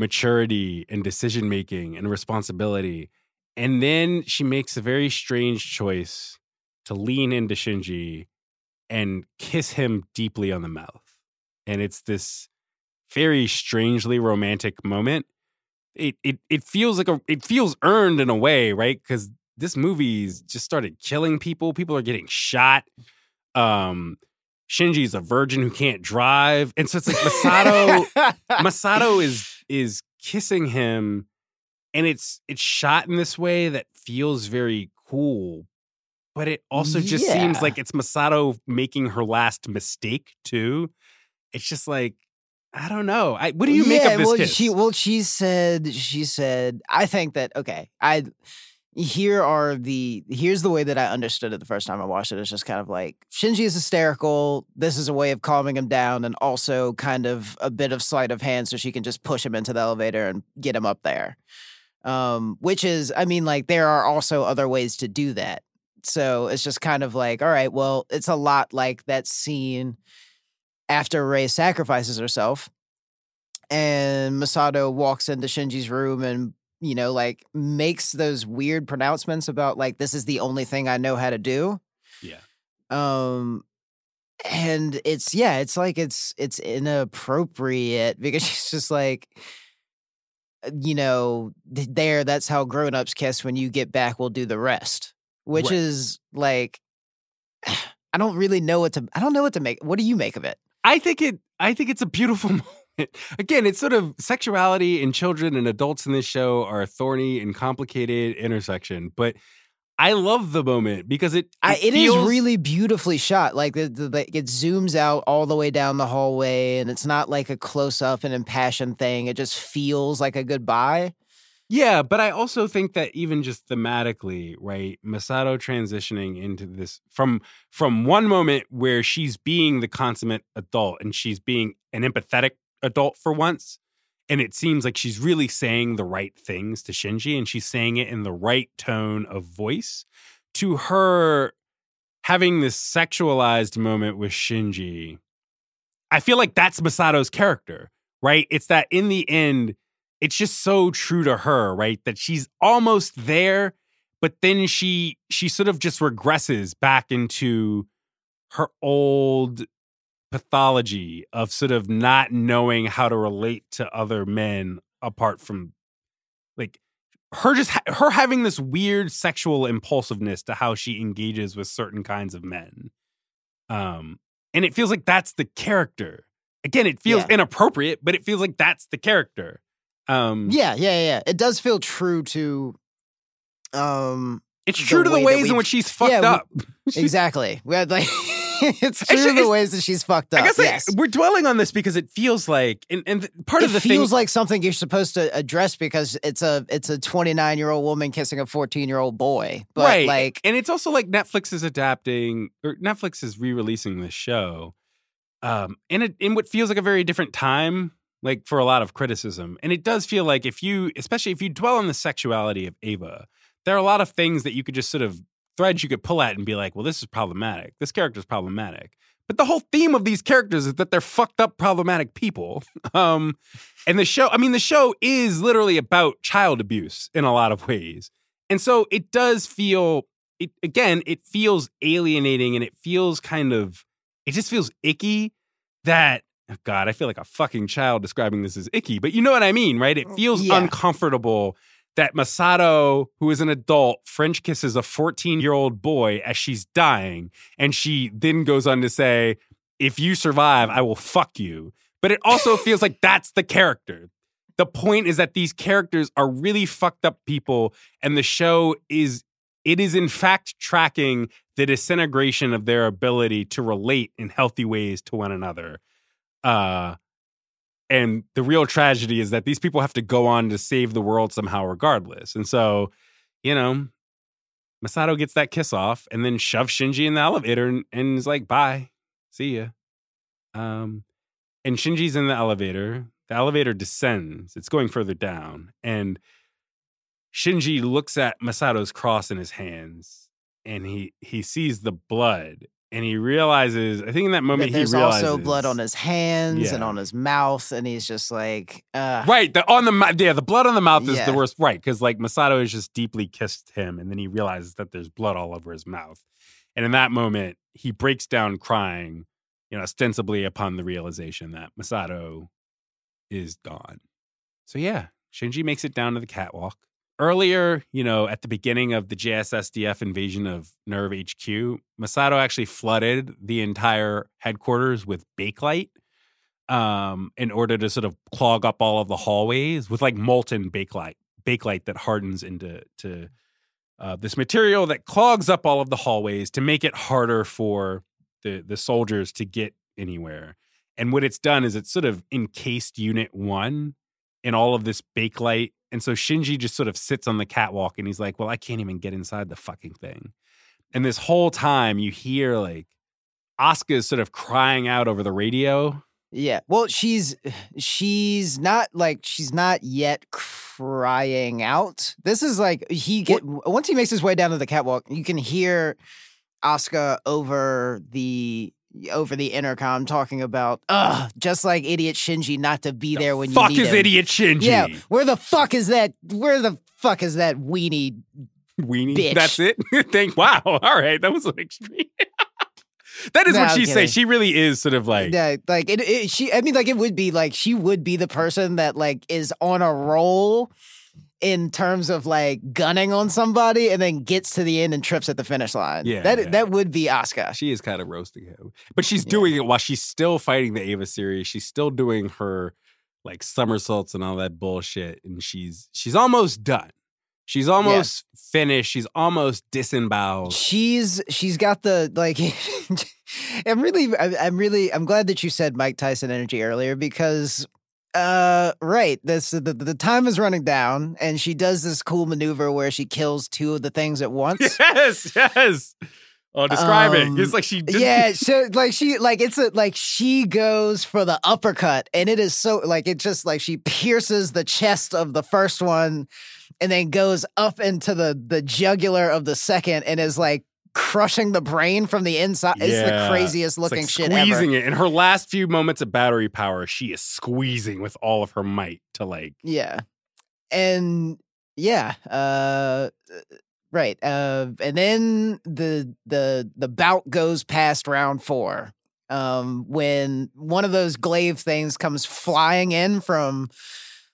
maturity and decision making and responsibility. And then she makes a very strange choice to lean into Shinji and kiss him deeply on the mouth. And it's this very strangely romantic moment. It it it feels like a it feels earned in a way, right? Because this movie's just started killing people. People are getting shot. Um Shinji's a virgin who can't drive. And so it's like Misato Misato is is kissing him and it's it's shot in this way that feels very cool but it also just seems like it's Misato making her last mistake too. It's just like I don't know. I what do you make of this well, kiss? She well, she said she said I think that okay. I here are the here's the way that I understood it the first time I watched it. It's just kind of like Shinji is hysterical. This is a way of calming him down, and also kind of a bit of sleight of hand, so she can just push him into the elevator and get him up there. Um, which is, I mean, like there are also other ways to do that. So it's just kind of like, all right, well, it's a lot like that scene after Rei sacrifices herself and Misato walks into Shinji's room and you know like makes those weird pronouncements about like this is the only thing I know how to do. yeah Um and it's yeah, it's like it's it's inappropriate because she's just like uh, you know, there that's how grown-ups kiss when you get back we'll do the rest. Which Right. is like I don't really know what to I don't know what to make. What do you make of it? I think it I think it's a beautiful moment again it's sort of sexuality and children and adults in this show are a thorny and complicated intersection but I love the moment because it I, it is feels- really beautifully shot. Like the, the, like, it zooms out all the way down the hallway, and it's not like a close up and impassioned thing. It just feels like a goodbye. Yeah, but I also think that even just thematically, right, Misato transitioning into this from from one moment where she's being the consummate adult and she's being an empathetic adult for once, and it seems like she's really saying the right things to Shinji and she's saying it in the right tone of voice to her having this sexualized moment with Shinji. I feel like that's Misato's character, right? It's that in the end it's just so true to her, right? That she's almost there, but then she she sort of just regresses back into her old pathology of sort of not knowing how to relate to other men apart from like her just ha- her having this weird sexual impulsiveness to how she engages with certain kinds of men um and it feels like that's the character again it feels Yeah. inappropriate but it feels like that's the character um Yeah, yeah, yeah. It does feel true to um it's true to the way ways in which she's fucked yeah, we- up exactly. We had like it's true ju- the ways that she's fucked up. i guess like, yes. we're dwelling on this because it feels like and, and part it of the thing feels thing like something you're supposed to address because it's a it's a 29 year old woman kissing a 14 year old boy. But right like and it's also like netflix is adapting or netflix is re-releasing this show um in, a, in what feels like a very different time like for a lot of criticism and it does feel like if you especially if you dwell on the sexuality of Eva there are a lot of things that you could just sort of threads you could pull at and be like well this is problematic this character's problematic but the whole theme of these characters is that they're fucked up problematic people um and the show i mean the show is literally about child abuse in a lot of ways and so it does feel it again, it feels alienating and it feels kind of it just feels icky that oh God, I feel like a fucking child describing this as icky, but you know what I mean, right? It feels Yeah. uncomfortable that Misato, who is an adult, French kisses a 14 year old boy as she's dying. And she then goes on to say, If you survive, I will fuck you. But it also feels like that's the character. The point is that these characters are really fucked up people, and the show is it is in fact tracking the disintegration of their ability to relate in healthy ways to one another. Uh and the real tragedy is that these people have to go on to save the world somehow regardless. And so, you know, Misato gets that kiss off and then shoves Shinji in the elevator and, and is like, bye. See ya. Um and Shinji's in the elevator. The elevator descends. It's going further down. And Shinji looks at Misato's cross in his hands and he he sees the blood and he realizes, I think in that moment that there's he realizes also blood on his hands and on his mouth, and he's just like, uh, Right, the on the yeah, the blood on the mouth is Yeah. the worst. Right, because like Misato has just deeply kissed him, and then he realizes that there's blood all over his mouth, and in that moment he breaks down crying, you know, ostensibly upon the realization that Misato is gone. So yeah, Shinji makes it down to the catwalk. Earlier, you know, at the beginning of the JSSDF invasion of NERV HQ, Misato actually flooded the entire headquarters with bakelite um, in order to sort of clog up all of the hallways with like molten bakelite, bakelite that hardens into to uh, this material that clogs up all of the hallways to make it harder for the the soldiers to get anywhere. And what it's done is it's sort of encased Unit One in all of this bakelite. And so Shinji just sort of sits on the catwalk and he's like, "Well, I can't even get inside the fucking thing." And this whole time, you hear like Asuka is sort of crying out over the radio yeah. Well, she's she's not like she's not yet crying out. This is like he get once he makes his way down to the catwalk, you can hear Asuka over the over the intercom talking about, ugh, just like idiot Shinji not to be there when fuck you need is idiot Shinji? Yeah, where the fuck is that? Where the fuck is that weenie? Weenie. bitch. That's it. Thank. Wow. All right. That was an extreme. that is No, what she says. She really is sort of like. Yeah, like it, it. She, I mean, like it would be like she would be the person that like is on a roll in terms of like gunning on somebody and then gets to the end and trips at the finish line. Yeah, that yeah. that would be Asuka. She is kind of roasting him, but she's Yeah. doing it while she's still fighting the Eva series. She's still doing her like somersaults and all that bullshit, and she's she's almost done. She's almost finished. She's almost disemboweled. She's she's got the like. I'm really I'm really I'm glad that you said Mike Tyson energy earlier because Uh, right. This the, the time is running down, and she does this cool maneuver where she kills two of the things at once. Yes, yes. Oh, describing Um, it. It's like she just, yeah, so like she like it's a like she goes for the uppercut, and it is so like it just like she pierces the chest of the first one, and then goes up into the the jugular of the second, and is like crushing the brain from the inside. It's Yeah. the craziest it's like looking shit ever. squeezing it. In her last few moments of battery power, she is squeezing with all of her might to like. Yeah. And yeah, uh right. Uh and then the the the bout goes past round 4. Um when one of those glaive things comes flying in from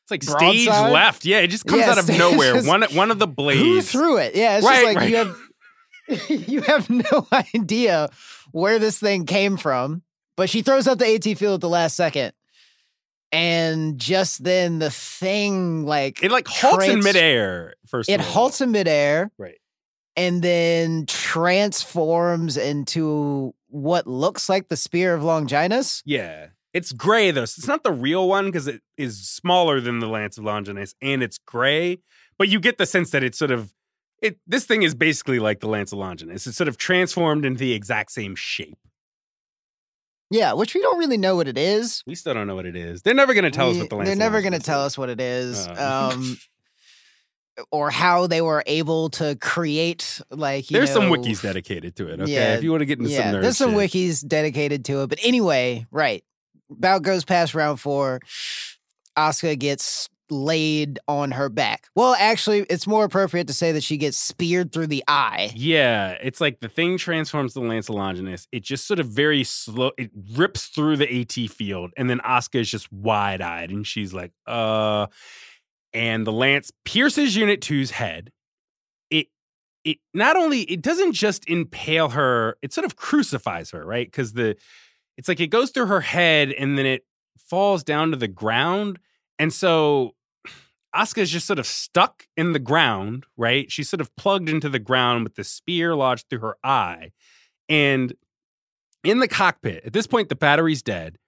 It's like stage left. Yeah, it just comes Yeah, out of nowhere. just- One one of the blades. who threw it? Yeah, it's Right, just like right. you have you have no idea where this thing came from, but she throws out the AT field at the last second. And just then the thing like It like halts in midair. First, it halts in midair Right. and then transforms into what looks like the spear of Longinus. Yeah. It's gray though. So it's not the real one because it is smaller than the Lance of Longinus and it's gray, but you get the sense that it's sort of it this thing is basically like the Lance of It's sort of transformed into the exact same shape. Yeah, which we don't really know what it is. We still don't know what it is. They're never gonna tell us what the They're never going to tell us what it is. Uh. Um, or how they were able to create like you There's some wikis dedicated to it. Okay. Yeah, if you want to get into yeah, some there's some shit. wikis dedicated to it. But anyway, right. Bout goes past round four. Asuka gets laid on her back. Well, actually, it's more appropriate to say that she gets speared through the eye. Yeah, it's like the thing transforms the Lance Longinus. It just sort of very slow. It rips through the AT field, and then Asuka is just wide eyed, and she's like, "Uh," and the lance pierces Unit 2's head. It it not only it doesn't just impale her, it sort of crucifies her, right? Because the it's like it goes through her head, and then it falls down to the ground, and so Asuka is just sort of stuck in the ground, right? She's sort of plugged into the ground with the spear lodged through her eye. And in the cockpit, at this point, the battery's dead.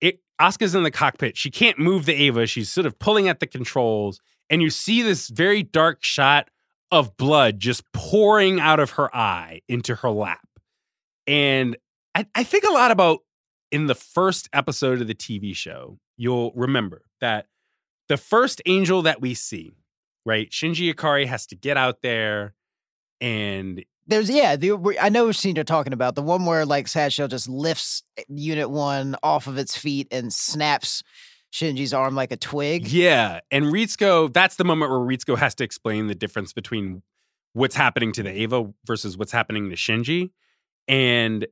It Asuka's in the cockpit. She can't move the Eva. She's sort of pulling at the controls. And you see this very dark shot of blood just pouring out of her eye into her lap. And I, I think a lot about in the first episode of the TV show, you'll remember that the first angel that we see, right? Shinji Ikari has to get out there and There's yeah, the, I know which scene you're talking about. The one where like Sachiel just lifts eh, Unit One off of its feet and snaps Shinji's arm like a twig. yeah, and Ritsuko, that's the moment where Ritsuko has to explain the difference between what's happening to the Eva versus what's happening to Shinji. And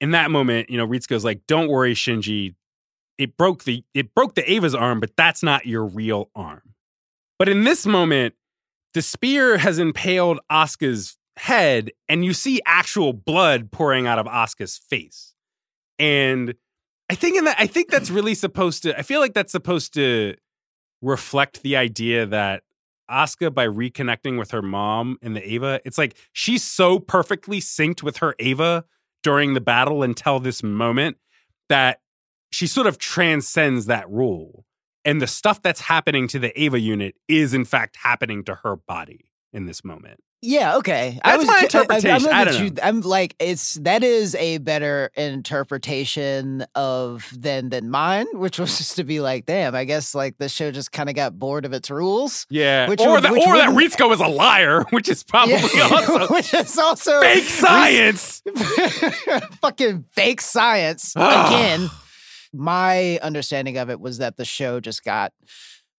in that moment, you know, Ritsuko's like, "Don't worry, Shinji. It broke the it broke the Eva's arm, but that's not your real arm." But in this moment, the spear has impaled Asuka's head, and you see actual blood pouring out of Asuka's face. And I think in that, I think that's really supposed to. I feel like that's supposed to reflect the idea that Asuka, by reconnecting with her mom and the Eva, it's like she's so perfectly synced with her Eva during the battle until this moment that she sort of transcends that rule. And the stuff that's happening to the Eva unit is, in fact, happening to her body in this moment. Yeah, okay. That's my I- I- interpretation. I'm, I don't at you- I'm like it's that is a better interpretation of than than mine, which was just to be like, damn, I guess like the show just kind of got bored of its rules. Yeah. Which or would- that, which or that wouldn't- is a liar, which is probably also which is also fake science. fucking fake science Ah. again. My understanding of it was that the show just got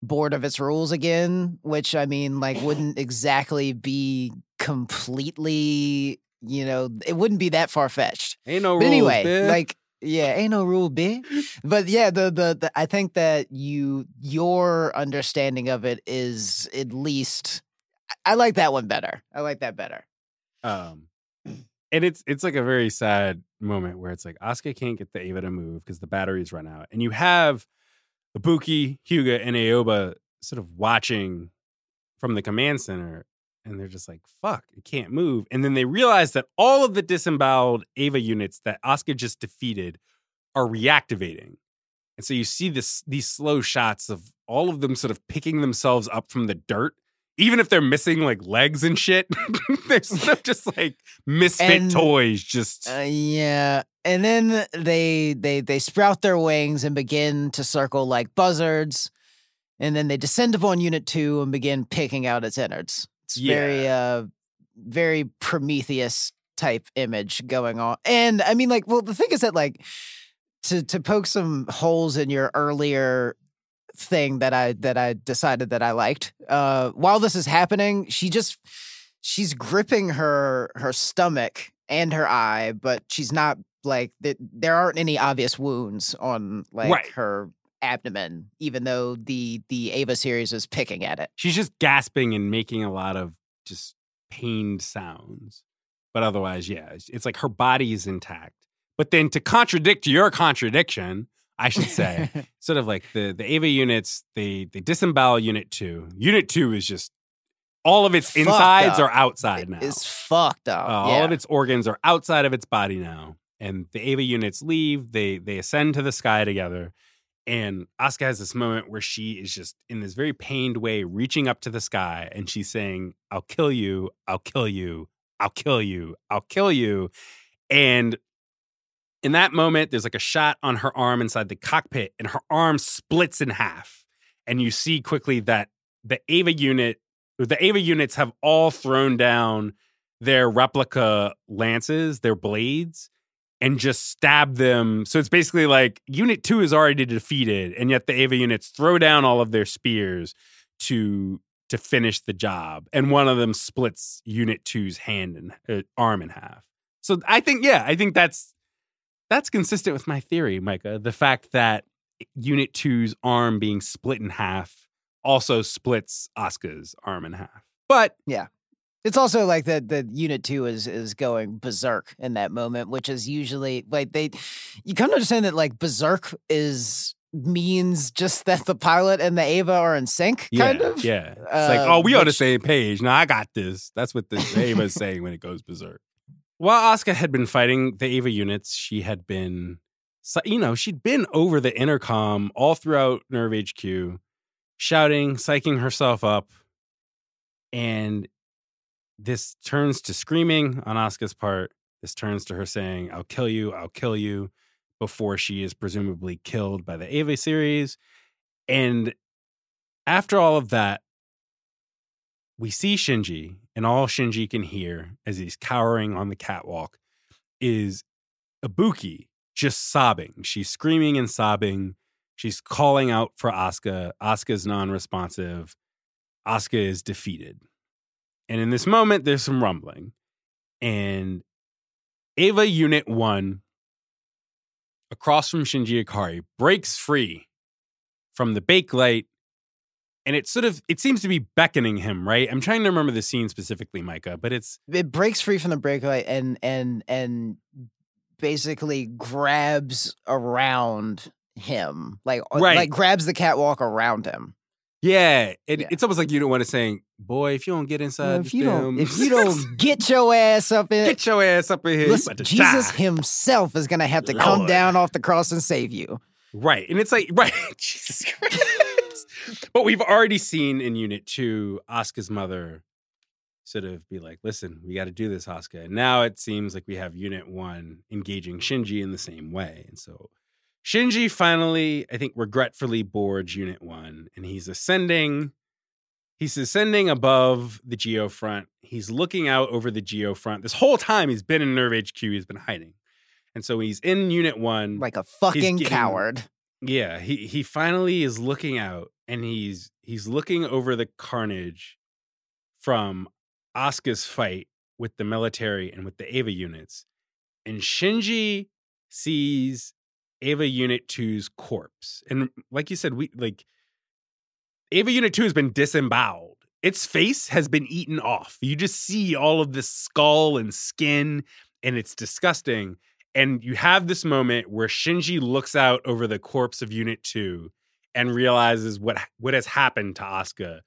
bored of its rules again, which I mean, like, wouldn't exactly be completely, you know, it wouldn't be that far fetched. Ain't no But rules, anyway, bitch. like, yeah, ain't no rule, B. But yeah, the, the the I think that you your understanding of it is at least I- I like that one better. I like that better. Um, and it's it's like a very sad moment where it's like Asuka can't get the Eva to move because the batteries run out, and you have Ibuki, Hyuga, and Aoba sort of watching from the command center, and they're just like, "Fuck, it can't move." And then they realize that all of the disemboweled Eva units that Asuka just defeated are reactivating, And so you see this these slow shots of all of them sort of picking themselves up from the dirt. Even if they're missing like legs and shit, they're just like misfit And- toys. Just Uh, yeah, and then they they they sprout their wings and begin to circle like buzzards, and then they descend upon Unit Two and begin picking out its innards. It's very uh very Prometheus type image going on, and I mean like well the thing is that like to to poke some holes in your earlier thing that I that I decided that I liked. Uh, while this is happening, she just she's gripping her her stomach and her eye, but she's not like th- there aren't any obvious wounds on like Right. her abdomen, even though the the Eva series is picking at it. she's just gasping and making a lot of just pained sounds. But otherwise, yeah, it's, it's like her body is intact. But then to contradict your contradiction, I should say, sort of like the the Eva units, they they disembowel Unit Two. Unit Two is just all of its Fucked insides up. are outside now. It's fucked up. Uh, yeah. All of its organs are outside of its body now. And the Eva units leave. They they ascend to the sky together. And Asuka has this moment where she is just in this very pained way reaching up to the sky and she's saying, I'll kill you, I'll kill you, I'll kill you, I'll kill you. And in that moment, there's like a shot on her arm inside the cockpit, and her arm splits in half. And you see quickly that the Eva unit, the Eva units have all thrown down their replica lances, their blades, and just stab them. So it's basically like Unit 2 is already defeated, and yet the Eva units throw down all of their spears to to finish the job. And one of them splits Unit 2's hand and uh, arm in half. So I think, yeah, I think that's that's consistent with my theory, Micah. The fact that Unit 2's arm being split in half also splits Asuka's arm in half. But yeah. It's also like that the unit two is is going berserk in that moment, which is usually like they you come to understand that like berserk is means just that the pilot and the Eva are in sync, kind yeah, of. Yeah. It's like, Uh, oh, we on the same page. Now I got this. That's what the Eva is saying when it goes berserk. While Asuka had been fighting the Eva units, she had been, you know, she'd been over the intercom all throughout NERV HQ, shouting, psyching herself up. And this turns to screaming on Asuka's part. This turns to her saying, I'll kill you, I'll kill you, before she is presumably killed by the Eva series. And after all of that, we see Shinji, and all Shinji can hear as he's cowering on the catwalk is Ibuki just sobbing. She's screaming and sobbing. She's calling out for Asuka. Asuka's non responsive. Asuka is defeated. And in this moment, there's some rumbling. And Eva Unit 1, across from Shinji Ikari, breaks free from the bakelite and it sort of it seems to be beckoning him right i'm trying to remember the scene specifically micah but it's It breaks free from the breakaway and and and basically grabs around him, like uh, Right. like grabs the catwalk around him. yeah, it, Yeah. it's almost like you don't want to saying boy if you don't get inside if the you don't, if you don't get your ass up in, get your ass up in here Listen, Jesus die. himself is going to have to come down off the cross and save you. Right and it's like right jesus christ but we've already seen in unit two Asuka's mother sort of be like listen we got to do this Asuka and now it seems like we have unit one engaging shinji in the same way and so Shinji finally, I think, regretfully boards Unit One, and he's ascending. He's ascending above the geofront. He's looking out over the geofront. This whole time, he's been in NERV HQ. He's been hiding, and so he's in Unit One. Like a fucking getting- coward. Yeah, he he finally is looking out, and he's he's looking over the carnage from Asuka's fight with the military and with the Eva units, and Shinji sees Eva Unit 2's corpse. And like you said, we like Eva Unit 2 has been disemboweled. Its face has been eaten off. You just see all of this skull and skin, and it's disgusting. And you have this moment where Shinji looks out over the corpse of Unit 2 and realizes what what has happened to Asuka.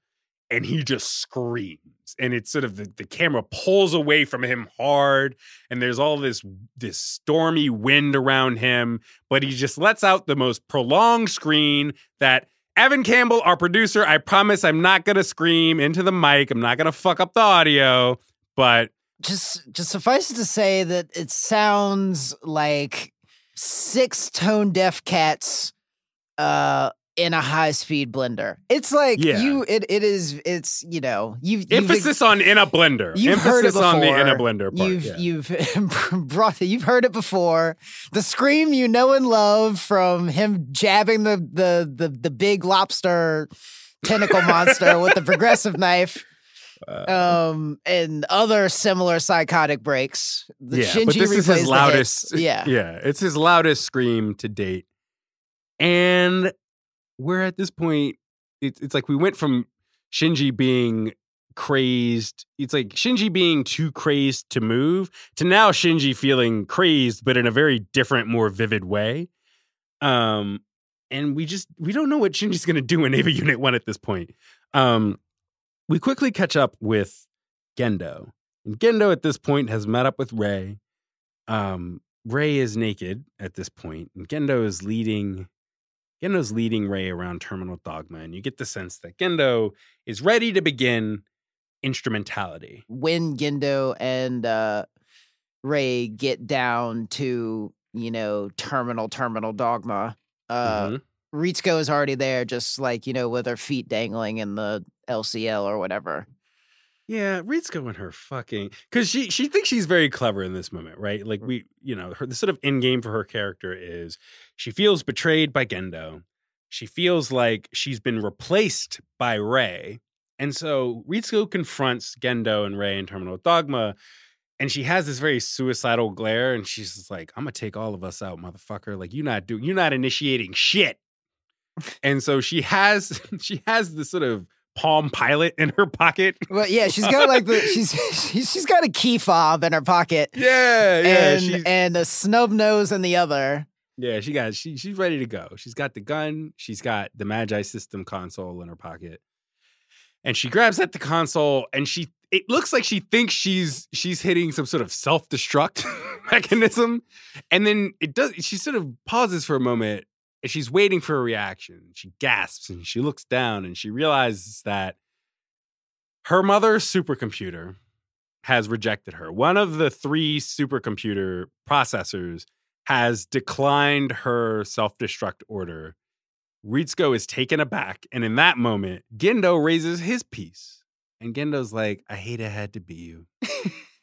and he just screams. And it's sort of the, the camera pulls away from him hard, and there's all this this stormy wind around him, but he just lets out the most prolonged scream that Evan Campbell, our producer, I promise I'm not gonna scream into the mic. I'm not gonna fuck up the audio, but just just suffice it to say that it sounds like six tone deaf cats uh in a high speed blender. It's like Yeah. you it it is it's you know, you've you've emphasis on in a blender. You've heard it emphasis on the in a blender part. You've yeah. you've brought you've heard it before. The scream you know and love from him jabbing the the the, the big lobster tentacle monster with the progressive knife. Uh, Um and other similar psychotic breaks. The yeah, Shinji but this is his loudest. Yeah. yeah, it's his loudest scream to date, and we're at this point. It's it's like we went from Shinji being crazed. It's like Shinji being too crazed to move to now Shinji feeling crazed, but in a very different, more vivid way. Um, and we just we don't know what Shinji's going to do in Eva Unit One at this point. Um, we quickly catch up with Gendo, and Gendo at this point has met up with Rei. Um, Rei is naked at this point, and Gendo is leading. Gendo's leading Rei around Terminal Dogma, and you get the sense that Gendo is ready to begin instrumentality. when Gendo and uh, Rei get down to you know terminal terminal dogma, uh, Mhm. Ritsuko is already there, just like you know with her feet dangling in the LCL or whatever. Yeah, Ritsuko and her fucking because she she thinks she's very clever in this moment, right? Mm. Like we, you know, her the sort of end game for her character is she feels betrayed by Gendo. She feels like she's been replaced by Rei, and so Ritsuko confronts Gendo and Rei in Terminal Dogma, and she has this very suicidal glare, and she's just like, "I'm gonna take all of us out, motherfucker! Like you're not doing, you're not initiating shit." And so she has she has this sort of Palm Pilot in her pocket. Well, yeah, she's got like the she's she's, she's got a key fob in her pocket. Yeah, yeah, and and a snub nose in the other. yeah. She got she she's ready to go. She's got the gun. She's got the Magi System console in her pocket, and she grabs at the console. And she it looks like she thinks she's she's hitting some sort of self destruct mechanism, and then it does. She sort of pauses for a moment, and she's waiting for a reaction. She gasps and she looks down, and she realizes that her mother's supercomputer has rejected her. One of the three supercomputer processors has declined her self destruct order. Ritsuko is taken aback, and in that moment, Gendo raises his piece. And Gendo's like, I hate it had to be you.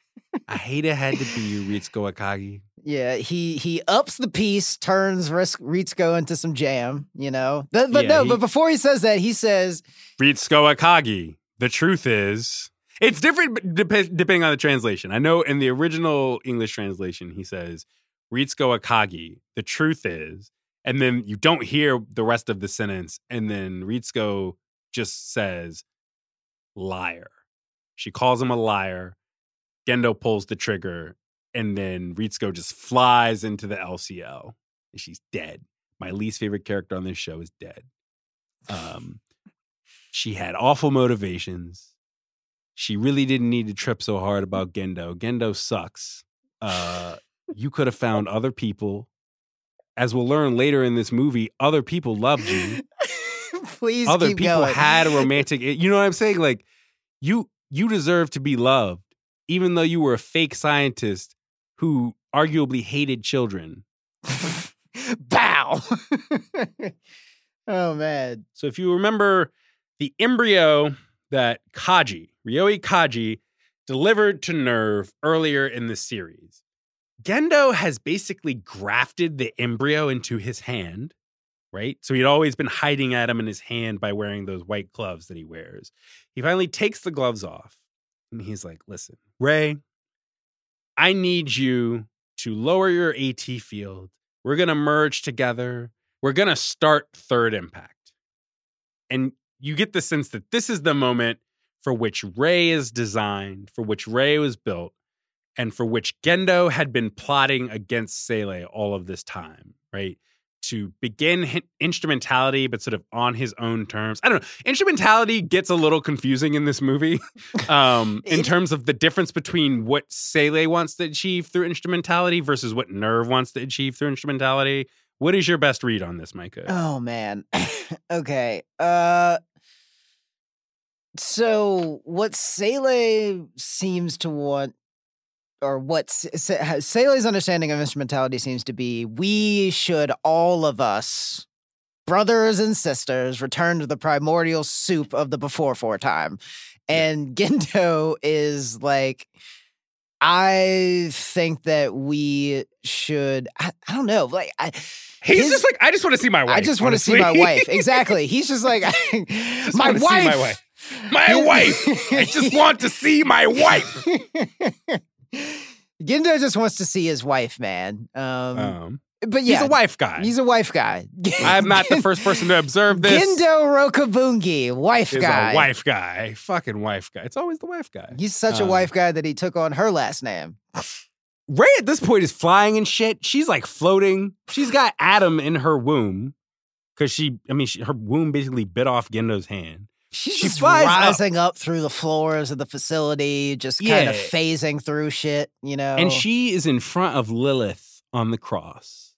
I hate it had to be you, Ritsuko Akagi. Yeah, he he ups the piece, turns Ritsuko into some jam. You know, but, but Yeah, no, he- but before he says that, he says, Ritsuko Akagi. The truth is, it's different dep- depending on the translation. I know in the original English translation, he says, Ritsuko Akagi. The truth is, and then you don't hear the rest of the sentence, and then Ritsuko just says, liar. She calls him a liar. Gendo pulls the trigger, and then Ritsuko just flies into the LCL, and she's dead. My least favorite character on this show is dead. Um, she had awful motivations. She really didn't need to trip so hard about Gendo. Gendo sucks. Uh, you could have found other people. As we'll learn later in this movie, other people loved you. "Please other people going." had a romantic. You know what I'm saying? Like you, you deserve to be loved, even though you were a fake scientist who arguably hated children. Bow. oh man. So if you remember the embryo that Kaji, Ryoji Kaji, delivered to NERV earlier in the series, Gendo has basically grafted the embryo into his hand, right? So he'd always been hiding at him in his hand by wearing those white gloves that he wears. He finally takes the gloves off and he's like, listen, Rei, I need you to lower your AT field. We're going to merge together. We're going to start third impact. And you get the sense that this is the moment for which Rei is designed, for which Rei was built, and for which Gendo had been plotting against Seele all of this time, right? To begin instrumentality, but sort of on his own terms. I don't know. Instrumentality gets a little confusing in this movie, um, in terms of the difference between what Seele wants to achieve through instrumentality versus what NERV wants to achieve through instrumentality. What is your best read on this, Micah? Oh man. okay. Uh so what Seele seems to want or what S- S- understanding of instrumentality seems to be we should all of us brothers and sisters return to the primordial soup of the before four time. And Gendo is like I think that we should I, I don't know like I He's his- just like, I just want to see my wife. I just want to see my wife. Exactly. He's just like Just my wife. my wife. My wife. I just want to see my wife. Gendo just wants to see his wife, man. Um, Um, but yeah, he's a wife guy. He's a wife guy. I'm not the first person to observe this. Gendo Rokubungi, wife is guy. a wife guy. Fucking wife guy. It's always the wife guy. He's such a Um, wife guy that he took on her last name. Rei at this point is flying and shit. She's like floating. She's got Adam in her womb because she, I mean, she, her womb basically bit off Gendo's hand. She's flies up. rising uh, up. through the floors of the facility, just kind of phasing through shit, you know. And she is in front of Lilith on the cross.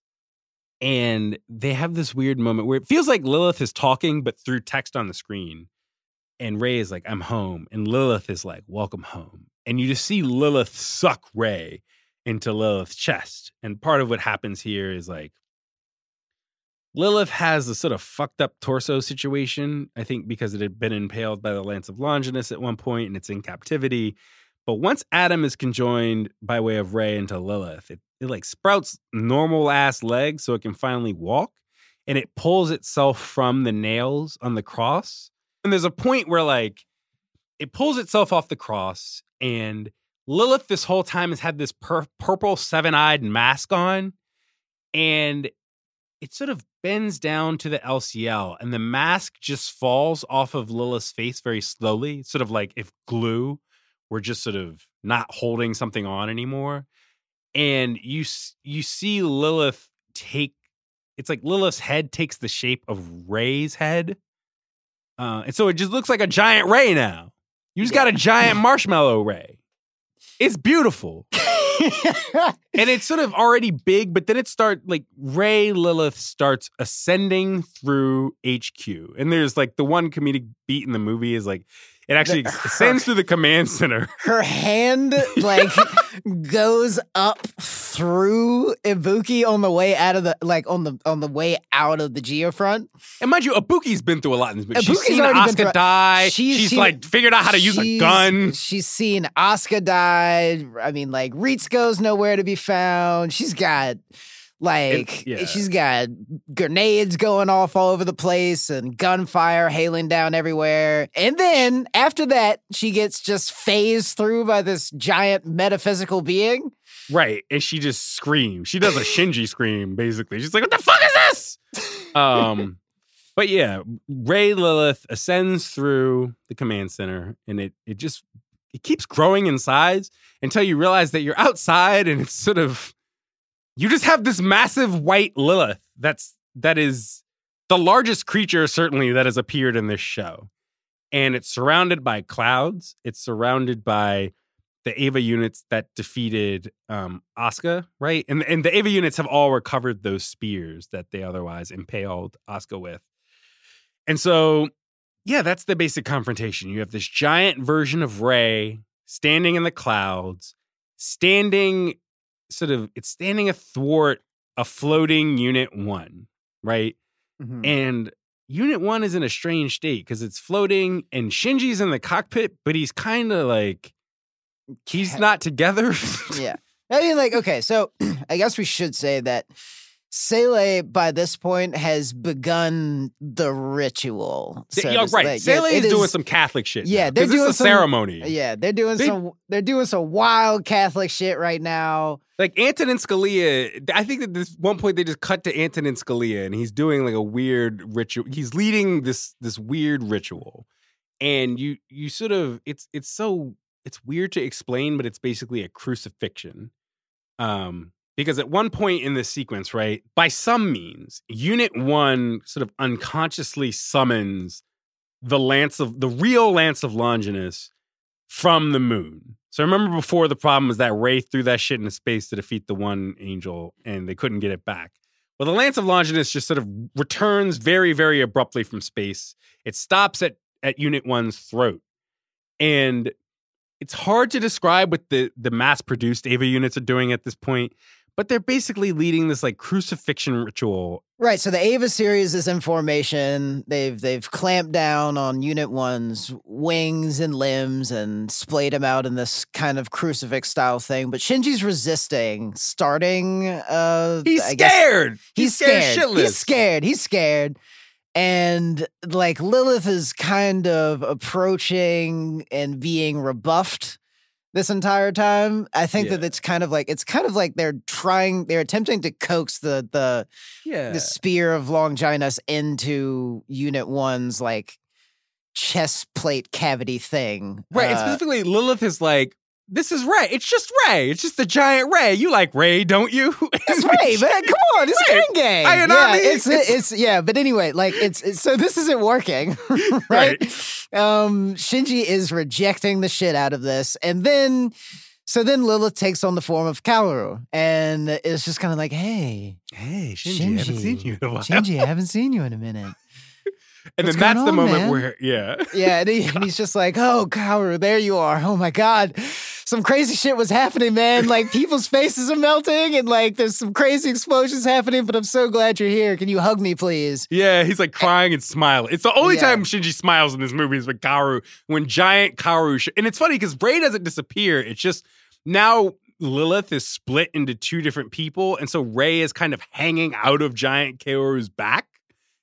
And they have this weird moment where it feels like Lilith is talking, but through text on the screen. And Rei is like, I'm home. And Lilith is like, Welcome home. And you just see Lilith suck Rei into Lilith's chest. And part of what happens here is like, Lilith has a sort of fucked up torso situation, I think because it had been impaled by the Lance of Longinus at one point and it's in captivity. But once Adam is conjoined by way of Rei into Lilith, it, it like sprouts normal ass legs so it can finally walk and it pulls itself from the nails on the cross. And there's a point where like it pulls itself off the cross and Lilith this whole time has had this pur- purple seven-eyed mask on and it sort of bends down to the LCL and the mask just falls off of Lilith's face very slowly, sort of like if glue were just sort of not holding something on anymore. And you you see Lilith take it's like Lilith's head takes the shape of Rei's head. Uh, and so it just looks like a giant Rei now. You just got a giant marshmallow Rei. It's beautiful. And it's sort of already big, but then it start like Rei Lilith starts ascending through HQ, and there's like the one comedic beat in the movie is like it actually The- ascends through the command center. her hand like goes up through Ibuki on the way out of the like on the on the way out of the geofront. And mind you, Ibuki's been through a lot in this movie. She's Ibuki's seen been Asuka through- die. she's She's, seen- like figured out how to use a gun. She's seen Asuka die. I mean, like Ritsuko's nowhere to be found. She's got like yeah. she's got grenades going off all over the place and gunfire hailing down everywhere. And then after that, she gets just phased through by this giant metaphysical being. Right. And she just screams. She does a Shinji scream, basically. She's like, what the fuck is this? Um, but yeah, Rei Lilith ascends through the command center and it it just it keeps growing in size until you realize that you're outside and it's sort of you just have this massive white Lilith that's that is the largest creature certainly that has appeared in this show. And it's surrounded by clouds. It's surrounded by the Eva units that defeated um right? And and the Eva units have all recovered those spears that they otherwise impaled Asuka with. And so, yeah, that's the basic confrontation. You have this giant version of Rei standing in the clouds, standing sort of it's standing athwart a floating unit 1, right? Mm-hmm. And Unit 1 is in a strange state because it's floating and Shinji's in the cockpit, but he's kind of like he's not together. yeah. I mean, like, okay, so I guess we should say that Seele by this point has begun the ritual. so yeah, right. say. Seele is it doing some Catholic shit. Yeah, now, they're doing is a some- ceremony. Yeah, they're doing They- some. They're doing some wild Catholic shit right now. Like Antonin Scalia, I think at this one point they just cut to Antonin Scalia and he's doing like a weird ritual. He's leading this this weird ritual. And you you sort of it's it's so it's weird to explain, but it's basically a crucifixion. Um because at one point in this sequence, right, by some means, Unit One sort of unconsciously summons the Lance of the real Lance of Longinus from the moon. So remember before the problem was that Rei threw that shit into space to defeat the one angel and they couldn't get it back. Well, the Lance of Longinus just sort of returns very, very abruptly from space. It stops at, at Unit One's throat. And it's hard to describe what the, the mass produced Eva units are doing at this point but they're basically leading this like crucifixion ritual. Right. So the Eva series is in formation. They've they've clamped down on Unit One's wings and limbs and splayed him out in this kind of crucifix style thing. But Shinji's resisting, starting. Uh, he's I scared. Guess, he's, he's scared. scared he's scared. He's scared. And like Lilith is kind of approaching and being rebuffed this entire time. I think yeah. that it's kind of like it's kind of like they're trying they're attempting to coax the the yeah. the spear of Longinus into Unit One's like chest plate cavity thing. Right. Uh, specifically, Lilith is like, this is Rei. It's just Rei. It's just the giant Rei. You like Rei, don't you? It's Rei, man. Come on, it's Rei. Gang Gang. I, yeah, it's, it's, it's yeah. But anyway, like it's, it's so this isn't working, right? right? Um, Shinji is rejecting the shit out of this, and then so then Lilith takes on the form of Kaworu, and it's just kind of like, hey, hey, Shinji, Shinji, I haven't seen you in a while. Shinji, I haven't seen you in a minute. And What's then that's the moment man? where, yeah. Yeah. And, he, and, he's just like, oh, Kaworu, there you are. Oh my God. Some crazy shit was happening, man. Like people's faces are melting and like there's some crazy explosions happening, but I'm so glad you're here. Can you hug me, please? Yeah. He's like crying and smiling. It's the only yeah. time Shinji smiles in this movie is with Kaworu, when giant Kaworu. Sh- and it's funny because Rei doesn't disappear. It's just now Lilith is split into two different people. And so Rei is kind of hanging out of giant Kaworu's back.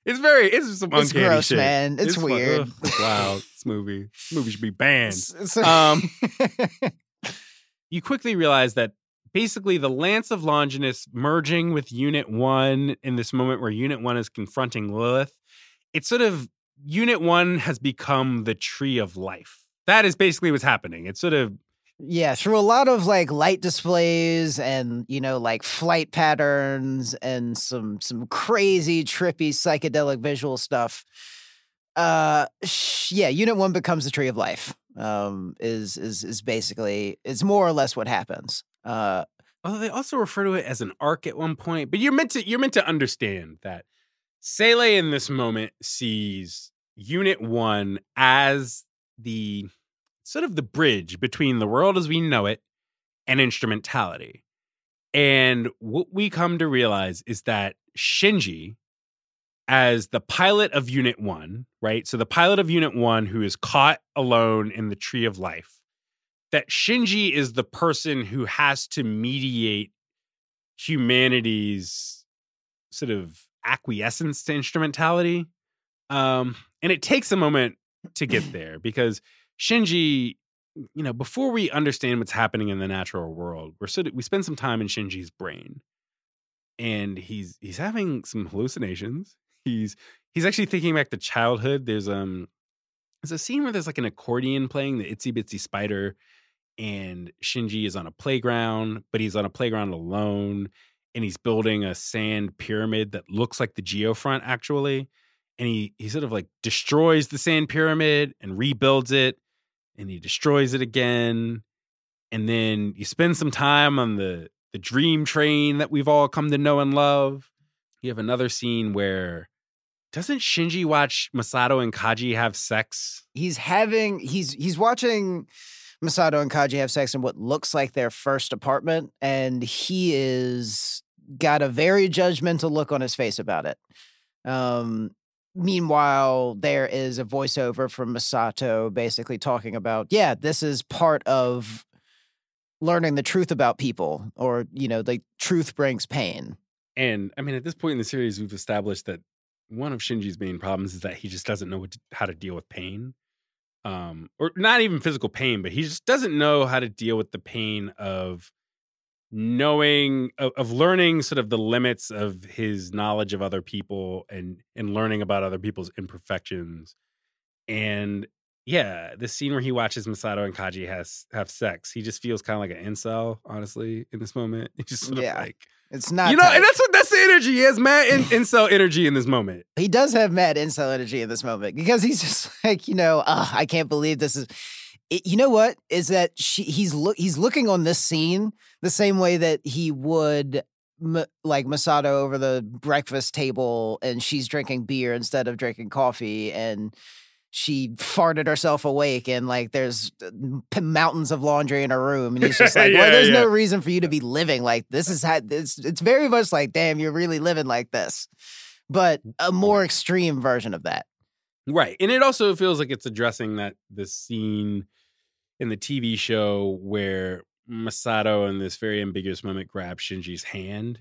It's very it's some it's uncanny gross, shit. man. It's, it's weird. Fun, it's wild. this movie. This movie should be banned. Um, you quickly realize that basically the Lance of Longinus merging with Unit One in this moment where Unit One is confronting Lilith. It's sort of Unit One has become the tree of life. That is basically what's happening. It's sort of yeah, through a lot of like light displays and you know like flight patterns and some some crazy trippy psychedelic visual stuff. Uh sh- yeah, unit 1 becomes the tree of life. Um is is is basically it's more or less what happens. Uh Although they also refer to it as an arc at one point, but you're meant to you're meant to understand that Seele in this moment sees Unit One as the sort of the bridge between the world as we know it and instrumentality. And what we come to realize is that Shinji, as the pilot of Unit One, right? So the pilot of Unit One who is caught alone in the tree of life, that Shinji is the person who has to mediate humanity's sort of acquiescence to instrumentality. Um, and it takes a moment to get there because Shinji, you know, before we understand what's happening in the natural world, we're of, we spend some time in Shinji's brain, and he's he's having some hallucinations. He's he's actually thinking back to childhood. There's um there's a scene where there's like an accordion playing the itsy bitsy spider, and Shinji is on a playground, but he's on a playground alone, and he's building a sand pyramid that looks like the geofront actually and he he sort of like destroys the sand pyramid and rebuilds it and he destroys it again and then you spend some time on the the dream train that we've all come to know and love you have another scene where doesn't Shinji watch Misato and Kaji have sex? He's having he's he's watching Misato and Kaji have sex in what looks like their first apartment and he is got a very judgmental look on his face about it. Um Meanwhile, there is a voiceover from Misato basically talking about, yeah, this is part of learning the truth about people, or, you know, the truth brings pain. And I mean, at this point in the series, we've established that one of Shinji's main problems is that he just doesn't know to, how to deal with pain. Um, or not even physical pain, but he just doesn't know how to deal with the pain of knowing of, of, learning sort of the limits of his knowledge of other people and and learning about other people's imperfections and yeah, the scene where he watches Misato and Kaji has have sex, he just feels kind of like an incel, honestly, in this moment. He's just sort Yeah. of like It's not. you know, tight. and that's what that's the energy. He has mad in, incel energy in this moment. he does have mad incel energy in this moment because he's just like, you know, "Ugh, I can't believe this is. It, you know what is that she he's look he's looking on this scene the same way that he would m- like Misato over the breakfast table and she's drinking beer instead of drinking coffee and she farted herself awake and like there's uh, p- mountains of laundry in her room and he's just like well there's yeah. no reason for you to be living like this is how it's it's very much like damn you're really living like this but a more extreme version of that Right. And it also feels like it's addressing that the scene in the TV show where Misato in this very ambiguous moment grabs Shinji's hand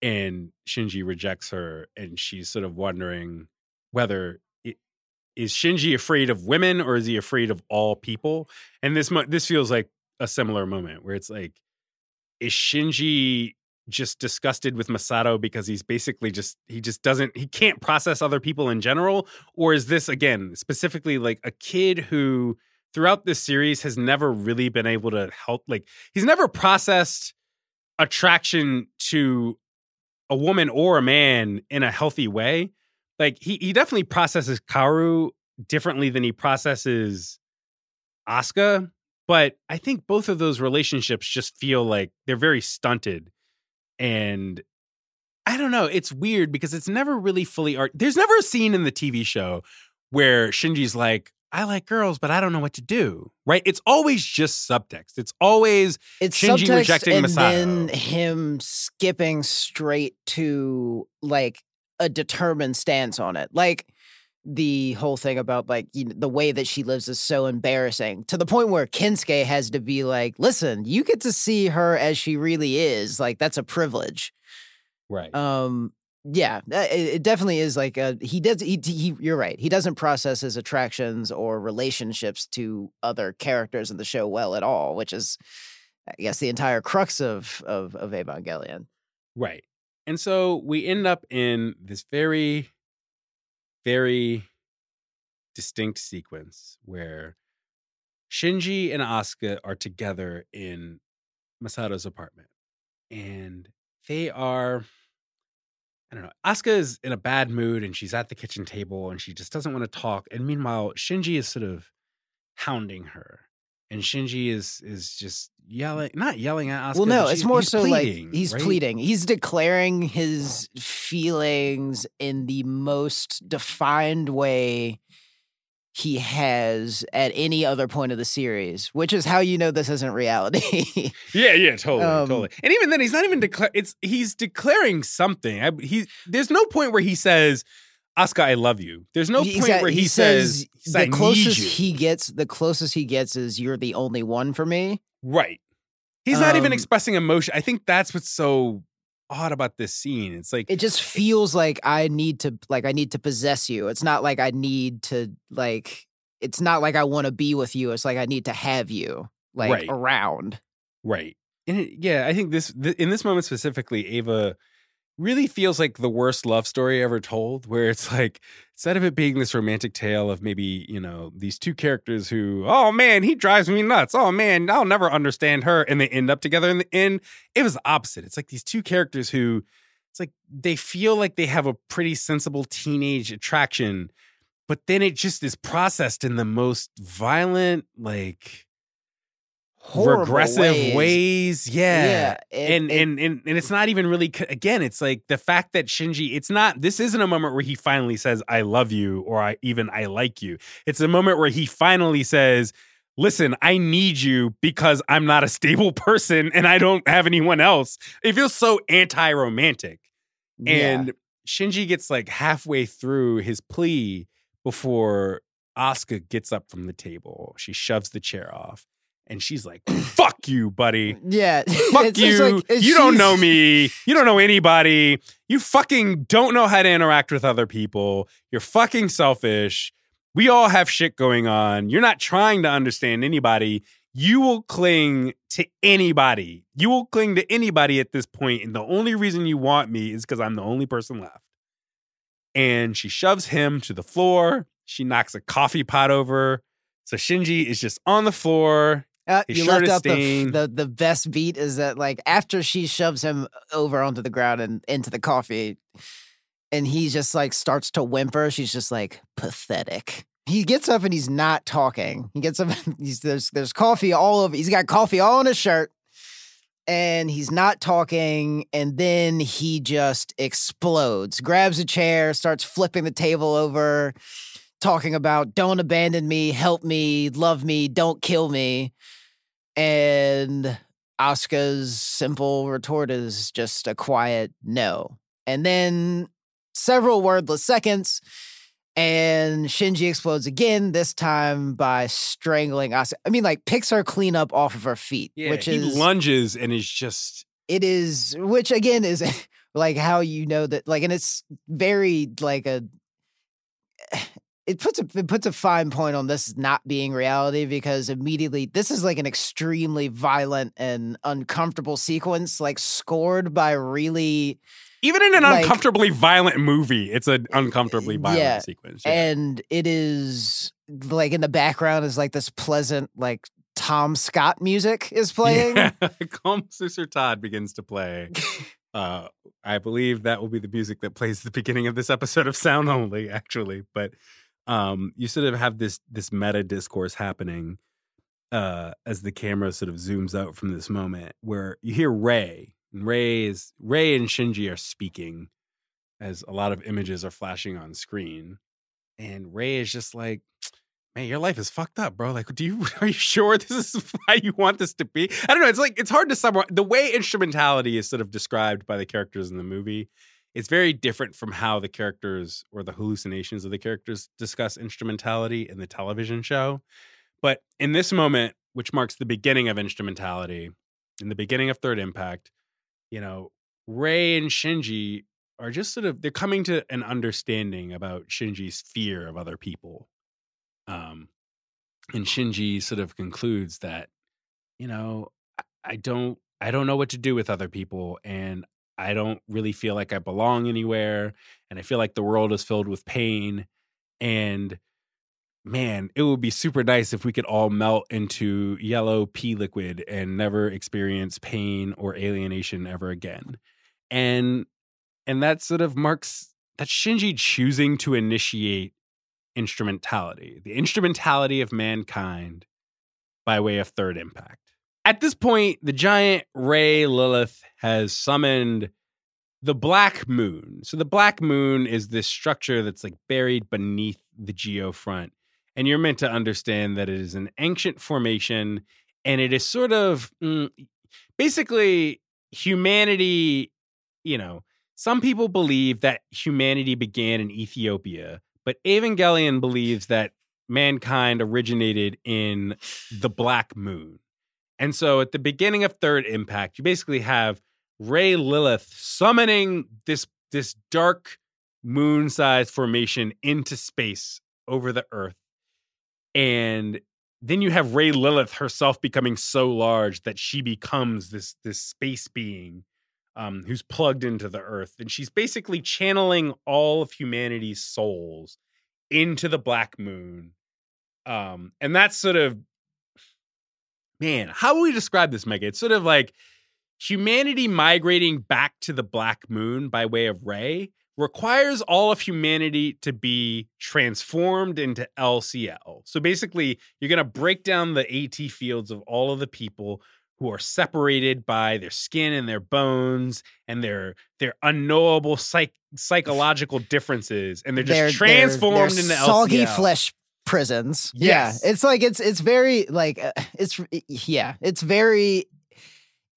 and Shinji rejects her and she's sort of wondering whether it, is Shinji afraid of women or is he afraid of all people? And this this feels like a similar moment where it's like is Shinji just disgusted with Misato because he's basically just he just doesn't he can't process other people in general or is this again specifically like a kid who throughout this series has never really been able to help like he's never processed attraction to a woman or a man in a healthy way like he he definitely processes Kaworu differently than he processes Asuka but I think both of those relationships just feel like they're very stunted and I don't know. It's weird because it's never really fully art. There's never a scene in the TV show where Shinji's like, I like girls, but I don't know what to do. Right? It's always just subtext. It's always it's Shinji subtext rejecting and Misato. then him skipping straight to like a determined stance on it like the whole thing about like you know, the way that she lives is so embarrassing to the point where Kensuke has to be like listen you get to see her as she really is like that's a privilege right. um yeah uh, it, it definitely is like a, he does he, he you're right he doesn't process his attractions or relationships to other characters in the show well at all which is i guess the entire crux of of of evangelion Right. And so we end up in this very, very distinct sequence where Shinji and Asuka are together in Misato's apartment. And they are, I don't know, Asuka is in a bad mood and she's at the kitchen table and she just doesn't want to talk. And meanwhile, Shinji is sort of hounding her. And Shinji is is just yelling, not yelling at Asuka. well no it's more so pleading, like he's right? pleading he's declaring his feelings in the most defined way he has at any other point of the series which is how you know this isn't reality Yeah, yeah, totally, Um, totally. And even then, he's not even declare. It's he's declaring something. I, he there's no point where he says, "Asuka, I love you." There's no point at- where he, says, he's, "I the closest you." he gets the closest he gets is you're the only one for me right. He's not even Um, expressing emotion. I think that's what's so odd about this scene. It's like it just feels like i need to like i need to possess you it's not like i need to like it's not like i want to be with you it's like i need to have you like Right. around Right. And it, yeah, I think this th- in this moment specifically, Eva really feels like the worst love story ever told, where it's like instead of it being this romantic tale of maybe you know these two characters who, oh man, he drives me nuts. Oh man, I'll never understand her, and they end up together in the end. It was the opposite. It's like these two characters who, it's like they feel like they have a pretty sensible teenage attraction, but then it just is processed in the most violent, like regressive ways. Yeah. yeah it- and, it- and and and it's not even really again it's like the fact that Shinji it's not this isn't a moment where he finally says I love you or I even I like you it's a moment where he finally says listen I need you because I'm not a stable person and I don't have anyone else it feels so anti-romantic yeah. and Shinji gets like halfway through his plea before Asuka gets up from the table. She shoves the chair off and she's like, fuck you, buddy. yeah Fuck It's you. like, you don't know me. You don't know anybody. You fucking don't know how to interact with other people. You're fucking selfish. We all have shit going on. You're not trying to understand anybody. You will cling to anybody. You will cling to anybody at this point, And the only reason you want me is because I'm the only person left. And she shoves him to the floor. She knocks a coffee pot over. So Shinji is just on the floor. Uh, you left out the, the the best beat is that like after she shoves him over onto the ground and into the coffee, and he just like starts to whimper. She's just like pathetic. He gets up and he's not talking. He gets up. And he's there's there's coffee all over. He's got coffee all on his shirt, and he's not talking. And then he just explodes. Grabs a chair, starts flipping the table over, talking about "Don't abandon me, help me, love me, don't kill me." And Asuka's simple retort is just a quiet no. And then several wordless seconds, and Shinji explodes again, this time by strangling Asuka. I mean, like, picks her clean up off of her feet, Yeah, which he is, lunges and is just it is, which again is like how you know that, like, and it's very like a, it puts a it puts a fine point on this not being reality because immediately this is like an extremely violent and uncomfortable sequence, like scored by really even in an Like- uncomfortably violent movie. It's an uncomfortably violent Yeah, sequence. Yeah. and it is like in the background is like this pleasant like Tom Scott music is playing. Yeah. Komm, süsser Tod begins to play. Uh, I believe that will be the music that plays the beginning of this episode of Sound Only, actually. But um, you sort of have this this meta discourse happening uh, as the camera sort of zooms out from this moment, where you hear Rei. And Rei is Rei and Shinji are speaking as a lot of images are flashing on screen, and Rei is just like, man, your life is fucked up, bro. Like, do you are you sure this is how you want this to be? I don't know. It's like it's hard to summarize the way instrumentality is sort of described by the characters in the movie. It's very different from how the characters or the hallucinations of the characters discuss instrumentality in the television show. But in this moment, which marks the beginning of instrumentality, in the beginning of Third Impact, you know, Rei and Shinji are just sort of they're coming to an understanding about Shinji's fear of other people um, and Shinji sort of concludes that, you know, I- I don't, I don't know what to do with other people, and I don't really feel like I belong anywhere, and I feel like the world is filled with pain, and man, it would be super nice if we could all melt into yellow pea liquid and never experience pain or alienation ever again, and and that sort of marks that Shinji choosing to initiate instrumentality, the instrumentality of mankind by way of third impact. At this point, the giant Rei Lilith has summoned the Black Moon. So the Black Moon is this structure that's like buried beneath the geofront. And you're meant to understand that it is an ancient formation and it is sort of mm, basically humanity, you know, some people believe that humanity began in Ethiopia, but Evangelion believes that mankind originated in the Black Moon. And so at the beginning of Third Impact, you basically have Rei Lilith summoning this this dark moon-sized formation into space over the earth. And then you have Rei Lilith herself becoming so large that she becomes this this space being um, who's plugged into the earth. And she's basically channeling all of humanity's souls into the black moon. Um, and that's sort of, man, how would we describe this, Mega? It's sort of like humanity migrating back to the black moon by way of Rei requires all of humanity to be transformed into LCL. So basically, you're going to break down the AT fields of all of the people who are separated by their skin and their bones and their their unknowable psych, psychological differences and they're just They're- transformed they're, into soggy LCL. flesh prisons. Yes. Yeah, it's like it's it's very like uh, it's yeah, it's very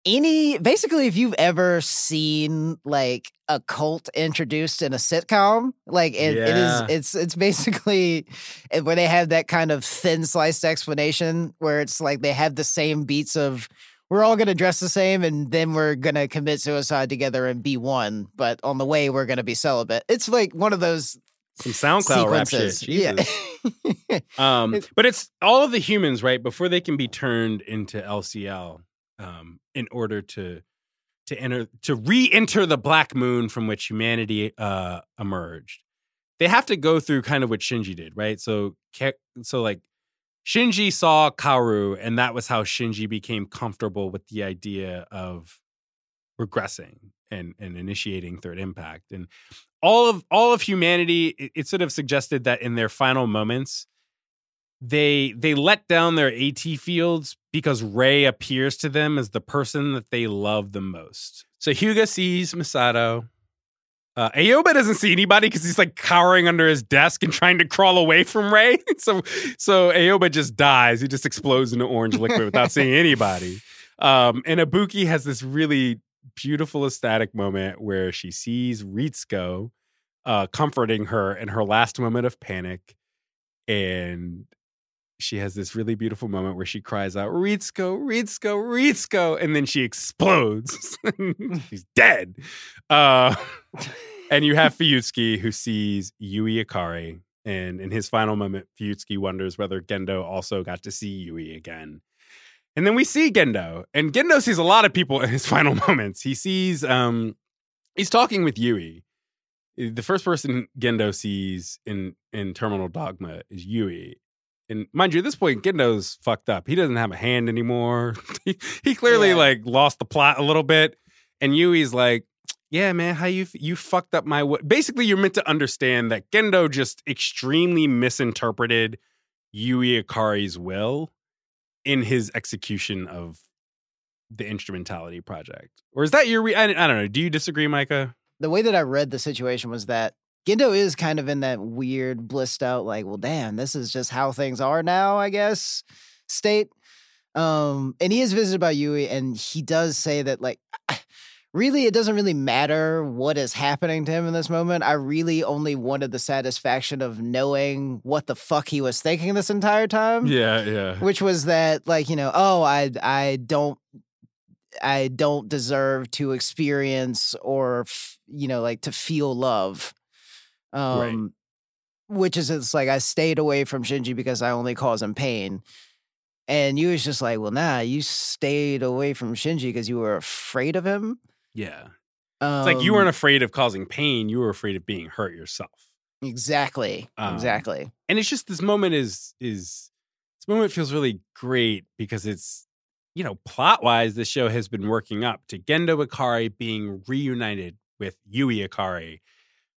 any basically if you've ever seen like a cult introduced in a sitcom like it, it Yeah. is it's it's basically eh, where they have that kind of thin sliced explanation where it's like they have the same beats of we're all going to dress the same and then we're going to commit suicide together and be one but on the way we're going to be celibate it's like one of those Some SoundCloud rap shit. Jesus. yeah Um, but it's all of the humans, right? Before they can be turned into LCL, um, in order to to enter to re-enter the black moon from which humanity uh, emerged, they have to go through kind of what Shinji did, right? So, so like Shinji saw Kaworu, and that was how Shinji became comfortable with the idea of regressing and, and initiating third impact. And all of all of humanity, it, it sort of suggested that in their final moments, they they let down their AT fields because Rei appears to them as the person that they love the most. So Hyuga sees Misato. Uh, Aoba doesn't see anybody because he's like cowering under his desk and trying to crawl away from Rei. so so Aoba just dies. He just explodes into orange liquid without seeing anybody. Um, and Ibuki has this really beautiful ecstatic moment where she sees Ritsuko uh, comforting her in her last moment of panic. And she has this really beautiful moment where she cries out, Ritsuko, Ritsuko, Ritsuko, and then she explodes. She's dead. Uh, and you have Fuyutsuki who sees Yui Ikari. And in his final moment, Fuyutsuki wonders whether Gendo also got to see Yui again. And then we see Gendo, and Gendo sees a lot of people in his final moments. He sees, um, he's talking with Yui. The first person Gendo sees in in Terminal Dogma is Yui, and mind you, at this point, Gendo's fucked up. He doesn't have a hand anymore. he, he clearly Yeah. like lost the plot a little bit. And Yui's like, "Yeah, man, how you you fucked up my w-. basically." You're meant to understand that Gendo just extremely misinterpreted Yui Ikari's will in his execution of the instrumentality project. Or is that your? Re- I, I don't know. Do you disagree, Micah? the way that I read the situation was that Gendo is kind of in that weird blissed out, like, well, damn, this is just how things are now, I guess, state. Um, and he is visited by Yui, and he does say that, like, really, it doesn't really matter what is happening to him in this moment. I really only wanted the satisfaction of knowing what the fuck he was thinking this entire time Yeah, yeah. which was that like you know oh i i don't i don't deserve to experience or f- you know like to feel love um which is it's like i stayed away from shinji because i only cause him pain and you was just like well nah you stayed away from shinji because you were afraid of him Yeah. um, It's like you weren't afraid of causing pain, you were afraid of being hurt yourself. exactly Um, exactly And it's just this moment is is this moment feels really great because it's you know, plot wise, the show has been working up to Gendo Ikari being reunited with Yui Ikari.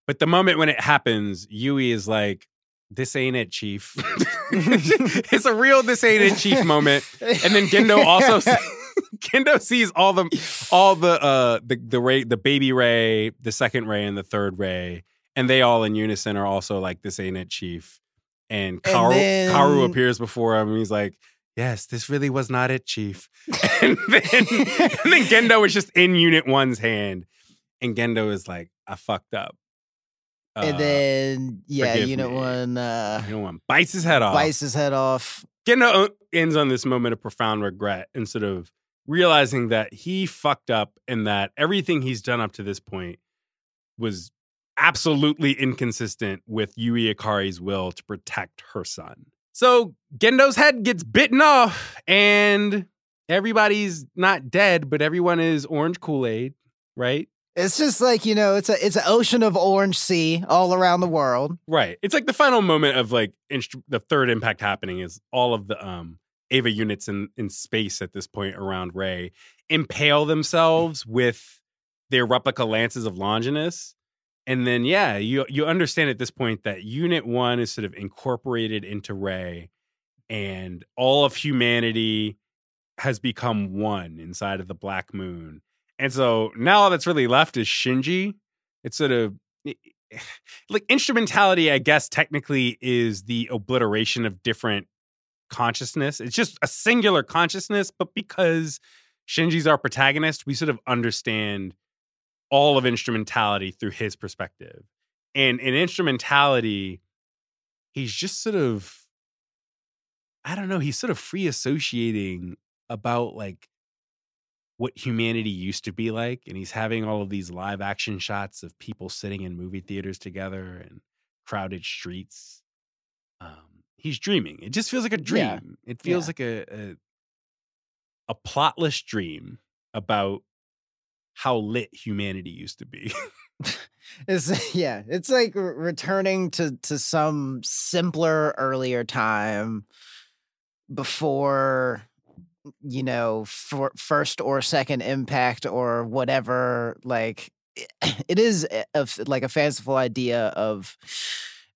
But the moment when it happens, Yui is like, This ain't it, Chief. it's a real this ain't it, Chief moment. And then Gendo also Gendo sees all the all the uh the the Rei the baby Rei, the second Rei, and the third Rei, and they all in unison are also like this ain't it, Chief. And And Kaworu, then- Kaworu appears before him and he's like, Yes, this really was not it, Chief. and then and then Gendo is just in Unit One's hand. And Gendo is like, I fucked up. and Uh, then yeah unit me. one uh know what? Bites his head off. bites his head off Gendo ends on this moment of profound regret and sort of realizing that he fucked up and that everything he's done up to this point was absolutely inconsistent with Yui Ikari's will to protect her son. So Gendo's head gets bitten off and everybody's not dead, but everyone is orange Kool-Aid, right? It's just like you know, it's a it's an ocean of orange sea all around the world. Right. It's like the final moment of like instru- the third impact happening is all of the um Eva units in in space at this point around Rei impale themselves with their replica lances of Longinus. And then yeah, you you understand at this point that unit 1 is sort of incorporated into Rei and all of humanity has become one inside of the black moon. And so now all that's really left is Shinji. It's sort of like instrumentality, I guess, technically is the obliteration of different consciousness. It's just a singular consciousness, but because Shinji's our protagonist, we sort of understand all of instrumentality through his perspective. And in instrumentality, he's just sort of, I don't know, he's sort of free associating about like what humanity used to be like and he's having all of these live action shots of people sitting in movie theaters together and crowded streets um he's dreaming it just feels like a dream Yeah. it feels Yeah. like a, a a plotless dream about how lit humanity used to be It's yeah, it's like returning to to some simpler earlier time before you know for first or second impact or whatever like it is a, like a fanciful idea of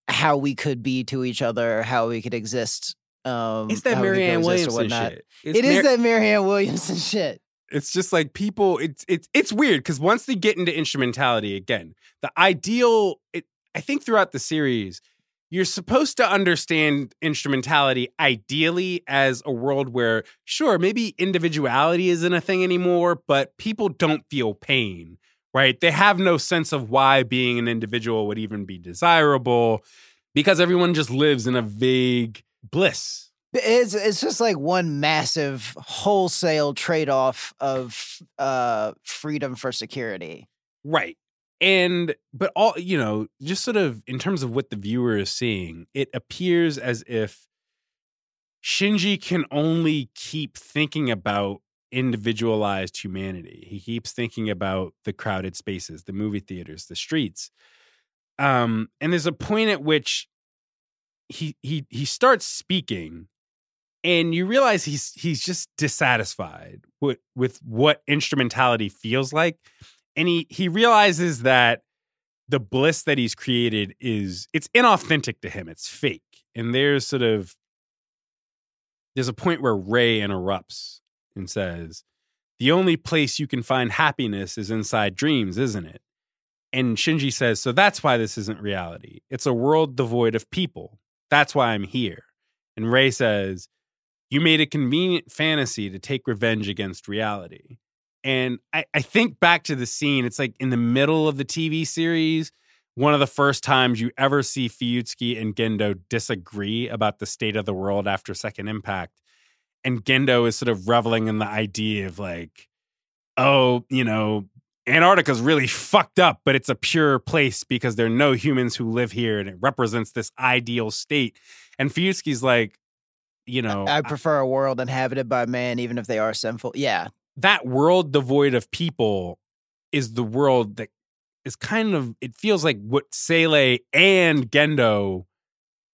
how we could be to each other how we could exist um It's that how we could Marianne Williamson shit. It's It is Mar- that Marianne Williamson shit. It's just like people it's it's it's weird because once they get into instrumentality again the ideal it, i think throughout the series you're supposed to understand instrumentality ideally as a world where sure maybe individuality isn't a thing anymore but people don't feel pain right they have no sense of why being an individual would even be desirable because everyone just lives in a vague bliss It's it's just like one massive wholesale trade off of uh freedom for security. Right. And but all you know, just sort of in terms of what the viewer is seeing, it appears as if Shinji can only keep thinking about individualized humanity. He keeps thinking about the crowded spaces, the movie theaters, the streets. Um, and there's a point at which he he he starts speaking and you realize he's he's just dissatisfied with with what instrumentality feels like and he he realizes that the bliss that he's created is it's inauthentic to him it's fake and there's sort of there's a point where Rei interrupts and says the only place you can find happiness is inside dreams isn't it? And shinji says so that's why this isn't reality. It's a world devoid of people. That's why i'm here. And Rei says you made a convenient fantasy to take revenge against reality. And I, I think back to the scene, it's like in the middle of the TV series, one of the first times you ever see Fuyutsuki and Gendo disagree about the state of the world after Second Impact. And Gendo is sort of reveling in the idea of like, oh, you know, Antarctica's really fucked up, but it's a pure place because there are no humans who live here and it represents this ideal state. And Fuyutsuki's like, you know, I prefer a world inhabited by man, even if they are sinful. Yeah, that world devoid of people is the world that is kind of it feels like what Seele and Gendo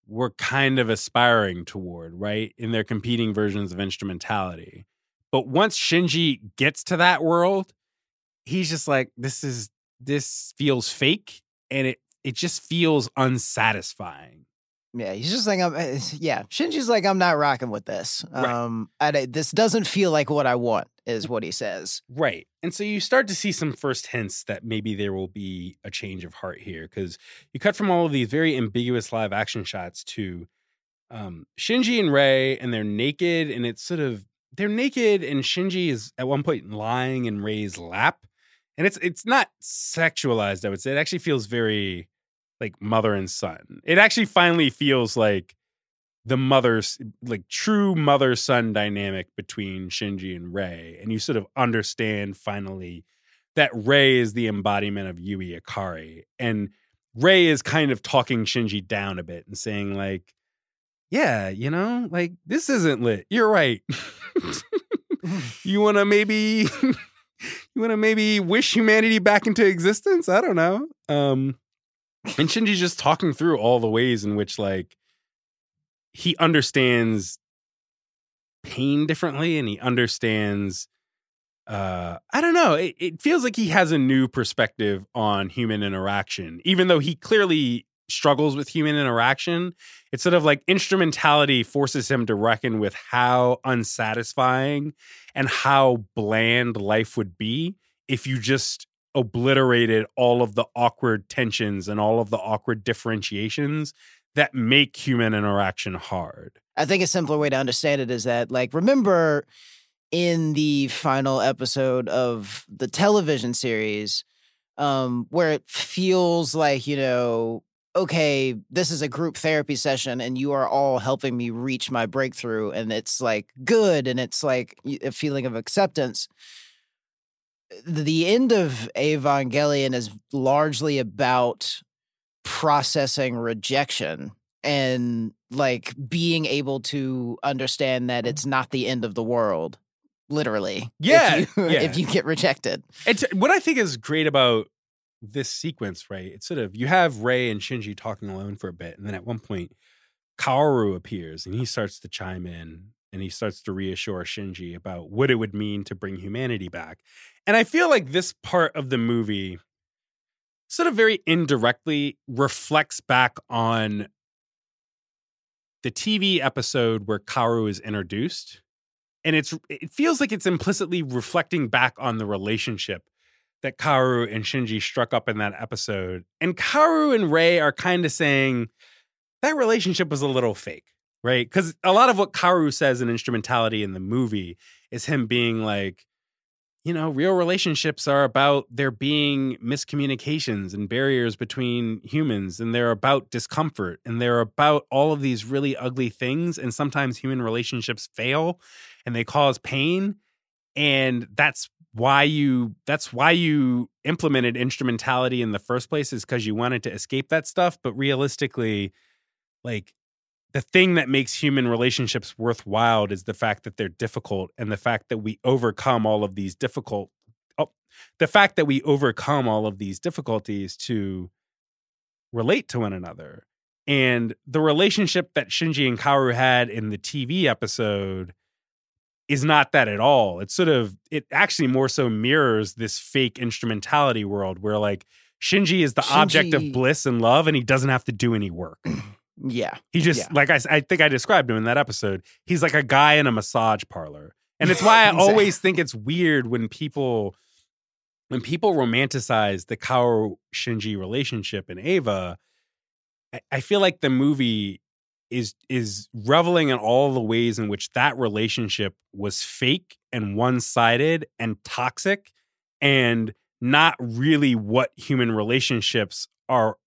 were kind of aspiring toward, right? In their competing versions of instrumentality. But once Shinji gets to that world, he's just like, this is this feels fake and it it just feels unsatisfying. yeah. He's just like, I'm. eh, Yeah, Shinji's like, I'm not rocking with this. Right. Um, I, this doesn't feel like what I want, is what he says. Right. And so you start to see some first hints that maybe there will be a change of heart here because you cut from all of these very ambiguous live action shots to um, Shinji and Rei, and they're naked, and it's sort of they're naked, and Shinji is at one point lying in Rei's lap, and it's it's not sexualized. I would say it actually feels very like mother and son. It actually finally feels like the mother's like true mother son dynamic between Shinji and Rei, and you sort of understand finally that Rei is the embodiment of Yui Ikari, and Rei is kind of talking Shinji down a bit and saying like, "Yeah, you know, like this isn't lit. You're right. you want to maybe." You want to maybe wish humanity back into existence? I don't know. Um, and Shinji's just talking through all the ways in which, like, he understands pain differently and he understands uh i don't know it, it feels like he has a new perspective on human interaction. Even though he clearly struggles with human interaction it's sort of like instrumentality forces him to reckon with how unsatisfying and how bland life would be if you just obliterated all of the awkward tensions and all of the awkward differentiations that make human interaction hard. I think a simpler way to understand it is that, like, remember in the final episode of the television series, um, where it feels like, you know, okay, this is a group therapy session and you are all helping me reach my breakthrough, and it's like good and it's like a feeling of acceptance. The end of Evangelion is largely about processing rejection and like being able to understand that mm-hmm. it's not the end of the world literally Yeah, if you, yeah. if you get rejected It's what I think is great about this sequence, right? It's sort of you have Rei and Shinji talking alone for a bit, and then at one point, Kaworu appears and he starts to chime in and he starts to reassure Shinji about what it would mean to bring humanity back. And I feel like this part of the movie sort of very indirectly reflects back on the TV episode where Kaworu is introduced. And it's it feels like it's implicitly reflecting back on the relationship that Kaworu and Shinji struck up in that episode. And Kaworu and Rei are kind of saying that relationship was a little fake, right? Because a lot of what Kaworu says in instrumentality in the movie is him being like, you know, real relationships are about there being miscommunications and barriers between humans, and they're about discomfort, and they're about all of these really ugly things. And sometimes human relationships fail and they cause pain. And that's why you that's why you implemented instrumentality in the first place is because you wanted to escape that stuff. But realistically, like the thing that makes human relationships worthwhile is the fact that they're difficult and the fact that we overcome all of these difficult oh, the fact that we overcome all of these difficulties to relate to one another and the relationship that Shinji and Kaworu had in the TV episode is not that at all. It's sort of it actually more so mirrors this fake instrumentality world where like Shinji is the Shinji... object of bliss and love and he doesn't have to do any work. Yeah. He just yeah. like I I think I described him in that episode. He's like a guy in a massage parlor. And it's why I exactly. always think it's weird when people when people romanticize the Kaworu Shinji relationship in Eva, I, I feel like the movie is is reveling in all the ways in which that relationship was fake and one-sided and toxic and not really what human relationships are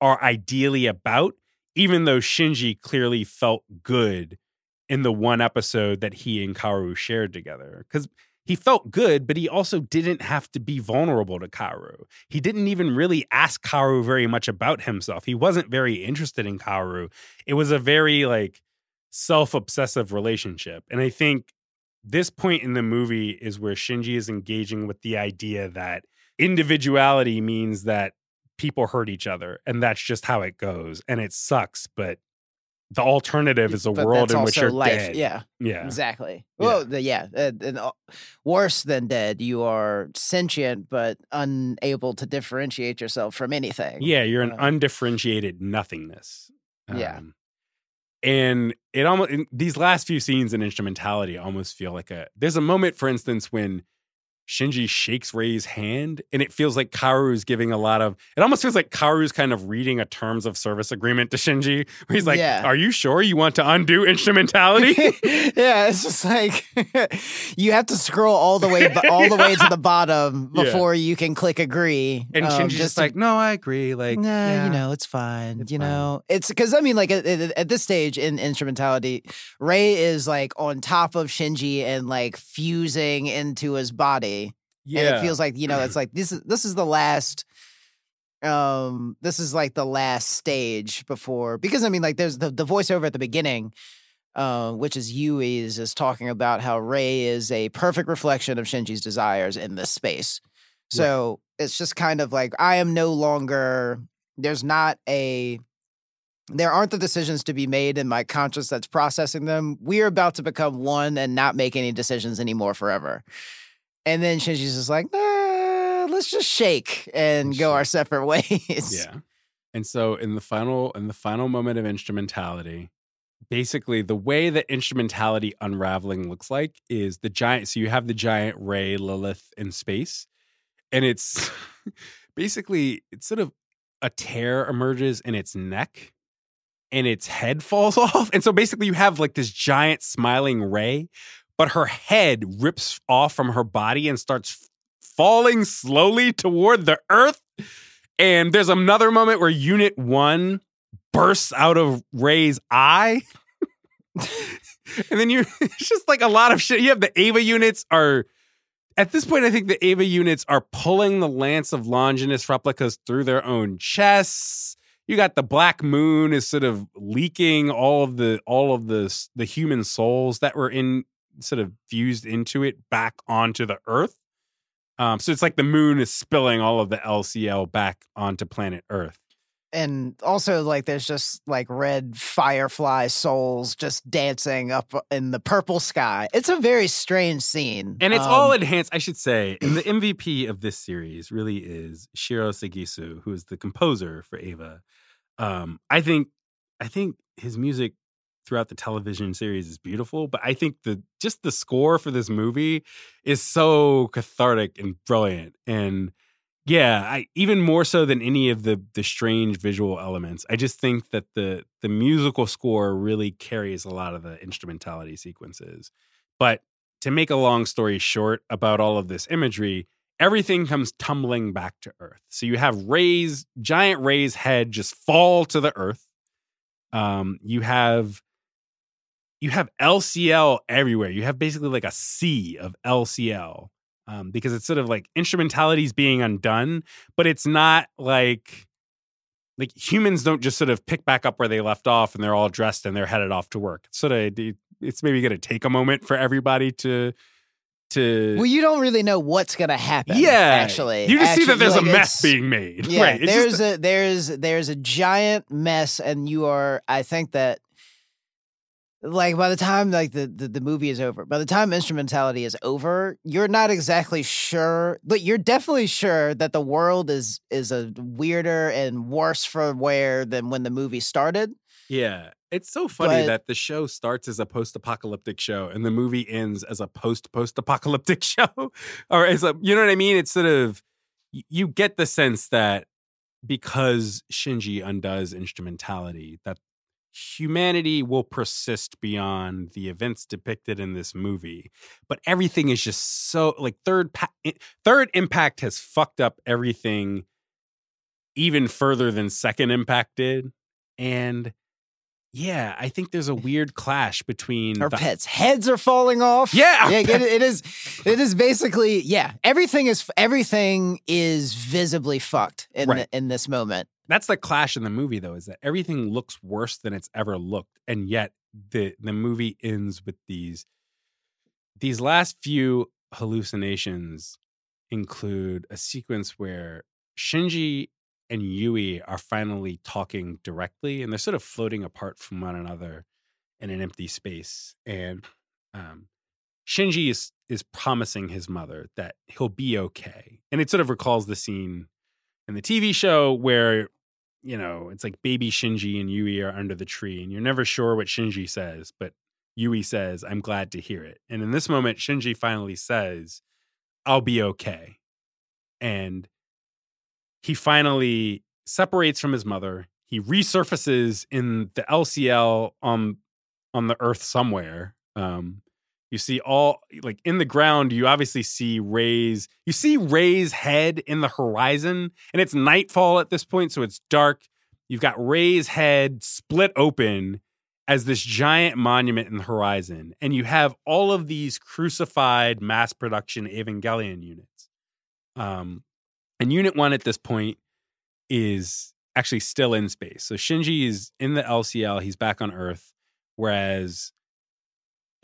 are ideally about even though Shinji clearly felt good in the one episode that he and Kaworu shared together. Because he felt good, but he also didn't have to be vulnerable to Kaworu. He didn't even really ask Kaworu very much about himself. He wasn't very interested in Kaworu. It was a very like self-obsessive relationship. And I think this point in the movie is where Shinji is engaging with the idea that individuality means that people hurt each other and that's just how it goes and it sucks but the alternative is a but world in which you're life. dead yeah yeah exactly yeah. well the, yeah uh, and, uh, worse than dead you are sentient but unable to differentiate yourself from anything yeah you're an uh, undifferentiated nothingness um, yeah and it almost these last few scenes in instrumentality almost feel like a there's a moment for instance when Shinji shakes Rei's hand, and it feels like Kaworu's giving a lot of. It almost feels like Kaworu's kind of reading a terms of service agreement to Shinji, where he's like, yeah. "Are you sure you want to undo instrumentality?" yeah, it's just like you have to scroll all the way, all the way to the bottom before yeah. you can click agree. And um, Shinji's just to, like, "No, I agree." Like, nah, yeah, you know, it's fine. It's you fine. know, it's because I mean, like at, at this stage in instrumentality, Rei is like on top of Shinji and like fusing into his body yeah. And it feels like, you know, it's like this is this is the last um this is like the last stage before because I mean like there's the, the voiceover at the beginning uh, which is Yui's is talking about how Rei is a perfect reflection of Shinji's desires in this space. So right. it's just kind of like I am no longer there's not a there aren't the decisions to be made in my conscience that's processing them. We're about to become one and not make any decisions anymore forever. And then Shinji's just like, nah, let's just shake and go our separate ways. Yeah. And so in the final in the final moment of instrumentality, basically the way that instrumentality unraveling looks like is the giant so you have the giant Rei Lilith in space and it's basically it's sort of a tear emerges in its neck and its head falls off and so basically you have like this giant smiling Rei but her head rips off from her body and starts falling slowly toward the earth. And there's another moment where Unit 1 bursts out of Rei's eye. and then you it's just like a lot of shit. You have the Eva units are at this point, I think the Eva units are pulling the lance of Longinus replicas through their own chests. You got the Black Moon is sort of leaking all of the all of the the human souls that were in sort of fused into it back onto the Earth. Um, so it's like the moon is spilling all of the LCL back onto planet Earth. and also like there's just like red firefly souls just dancing up in the purple sky. It's a very strange scene. And it's Um, all enhanced, I should say. And the MVP of this series really is Shiro Sagisu, who is the composer for Eva. Um, I think I think his music throughout the television series is beautiful, but I think the just the score for this movie is so cathartic and brilliant. And yeah, I even more so than any of the the strange visual elements. I just think that the the musical score really carries a lot of the instrumentality sequences. But to make a long story short about all of this imagery, everything comes tumbling back to Earth. So you have Rei's giant Rei's head just fall to the Earth. Um, you have you have LCL everywhere. You have basically like a sea of LCL um, because it's sort of like instrumentalities being undone, but it's not like like humans don't just sort of pick back up where they left off and they're all dressed and they're headed off to work. It's sort of it's maybe going to take a moment for everybody to to Well, you don't really know what's gonna happen. yeah actually, you just see that there's like, a mess being made. Yeah, right. There's a there's there's a giant mess, and you are. I think that like by the time like the, the the movie is over, by the time instrumentality is over, you're not exactly sure, but you're definitely sure that the world is is a weirder and worse for wear than when the movie started. Yeah. It's so funny But- that the show starts as a post-apocalyptic show and the movie ends as a post-post-apocalyptic show. or as a you know what I mean? It's sort of you get the sense that because Shinji undoes instrumentality, that humanity will persist beyond the events depicted in this movie. But everything is just so like third pa- third impact has fucked up everything even further than second impact did. And yeah, I think there's a weird clash between Our the- pets' heads are falling off. Yeah, yeah. It, it is. It is basically yeah. Everything is everything is visibly fucked in Right. the, in this moment. That's the clash in the movie though is that everything looks worse than it's ever looked and yet the the movie ends with these these last few hallucinations include a sequence where Shinji and Yui are finally talking directly and they're sort of floating apart from one another in an empty space and um Shinji is is promising his mother that he'll be okay and it sort of recalls the scene in the TV show where you know it's like baby Shinji and Yui are under the tree and you're never sure what Shinji says but Yui says I'm glad to hear it. And in this moment Shinji finally says I'll be okay. And he finally separates from his mother. He resurfaces in the LCL on on the earth somewhere um you see all like in the ground you obviously see Rei's you see Rei's head in the horizon and it's nightfall at this point so it's dark. You've got Rei's head split open as this giant monument in the horizon and you have all of these crucified mass production evangelion units. Um and unit 1 at this point is actually still in space. So shinji is in the lcl he's back on earth whereas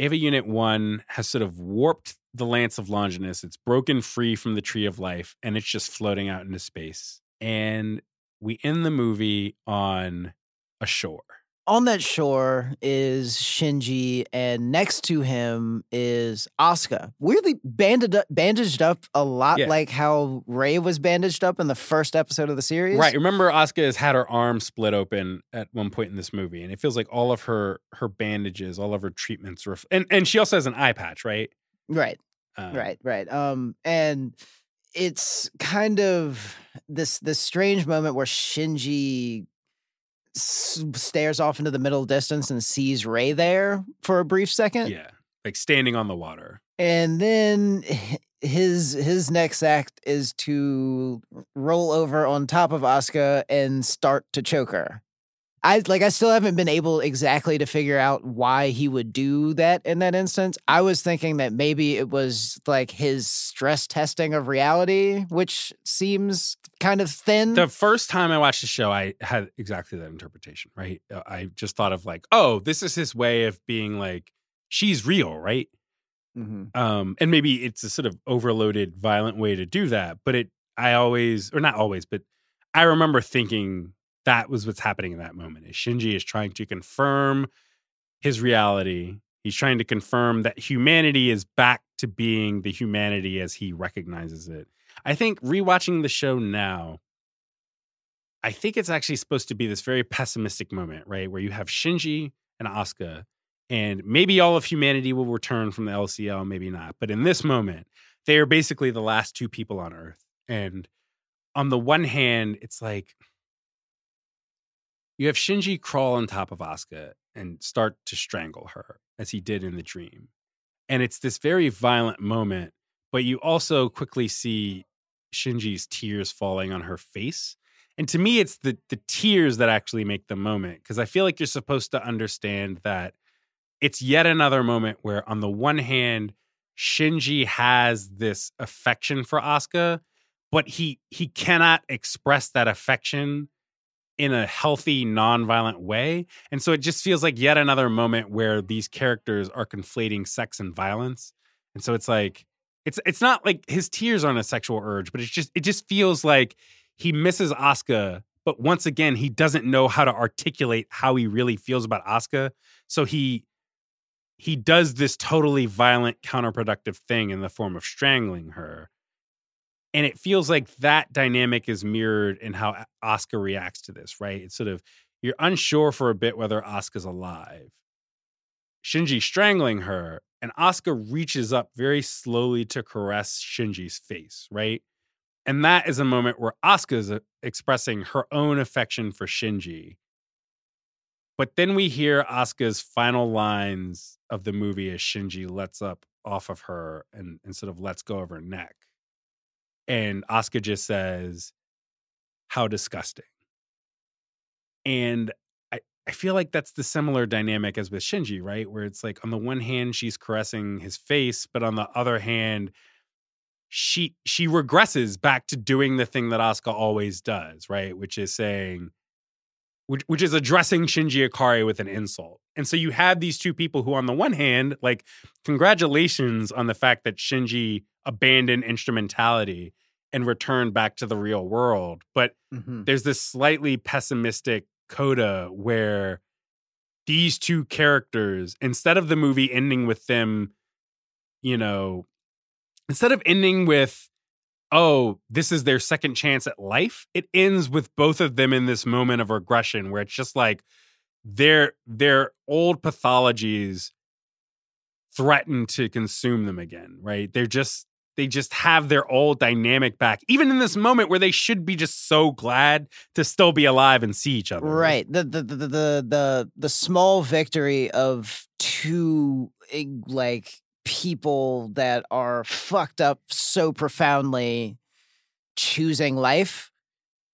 Eva Unit 1 has sort of warped the Lance of Longinus. It's broken free from the Tree of Life and it's just floating out into space. And we end the movie on a shore. On that shore is Shinji, and next to him is Asuka. Weirdly bandaged up, bandaged up a lot Yeah. like how Rei was bandaged up in the first episode of the series. Right. Remember Asuka has had her arm split open at one point in this movie and it feels like all of her her bandages, all of her treatments ref- and and she also has an eye patch, right? Right. Um, right right um and it's kind of this this strange moment where shinji stares off into the middle distance and sees Rei there for a brief second Yeah. Like standing on the water. and then his his next act is to roll over on top of Asuka and start to choke her. I like I still haven't been able exactly to figure out why he would do that in that instance. I was thinking that maybe it was like his stress testing of reality, which seems kind of thin. The first time I watched the show, I had exactly that interpretation, right? Uh, I just thought of like, oh, this is his way of being like, she's real, right? Mhm. um and maybe it's a sort of overloaded violent way to do that but it i always or not always but i remember thinking that was what's happening in that moment. Is Shinji is trying to confirm his reality. He's trying to confirm that humanity is back to being the humanity as he recognizes it. I think rewatching the show now, I think it's actually supposed to be this very pessimistic moment, right? Where you have Shinji and Asuka, and maybe all of humanity will return from the LCL, maybe not. But in this moment, they are basically the last two people on Earth. And on the one hand, it's like you have Shinji crawl on top of Asuka and start to strangle her as he did in the dream. And it's this very violent moment, but you also quickly see Shinji's tears falling on her face. And to me, it's the the tears that actually make the moment because I feel like you're supposed to understand that it's yet another moment where, on the one hand, Shinji has this affection for Asuka, but he he cannot express that affection in a healthy, non-violent way. And so it just feels like yet another moment where these characters are conflating sex and violence. And so it's like it's it's not like his tears aren't a sexual urge, but it's just it just feels like he misses Asuka, but once again he doesn't know how to articulate how he really feels about Asuka. So he he does this totally violent counterproductive thing in the form of strangling her and it feels like that dynamic is mirrored in how Asuka reacts to this, right? It's sort of you're unsure for a bit whether Asuka's alive. Shinji strangling her, and Asuka reaches up very slowly to caress Shinji's face, right? And that is a moment where Asuka is uh, expressing her own affection for Shinji. But then we hear Asuka's final lines of the movie as Shinji lets up off of her and, and sort of lets go of her neck and Asuka just says, How disgusting. And I, I feel like that's the similar dynamic as with Shinji, right? Where it's like on the one hand, she's caressing his face, but on the other hand, she she regresses back to doing the thing that Asuka always does, right? Which is saying, which, which is addressing Shinji Ikari with an insult. And so you have these two people who, on the one hand, like, congratulations on the fact that Shinji abandoned instrumentality and returned back to the real world. But mm-hmm. there's this slightly pessimistic coda where these two characters, instead of the movie ending with them, you know, instead of ending with, oh, this is their second chance at life, it ends with both of them in this moment of regression where it's just like their their old pathologies threaten to consume them again, right? They're just they just have their old dynamic back, even in this moment where they should be just so glad to still be alive and see each other. Right. The the the the the, the small victory of two eh, like people that are fucked up so profoundly choosing life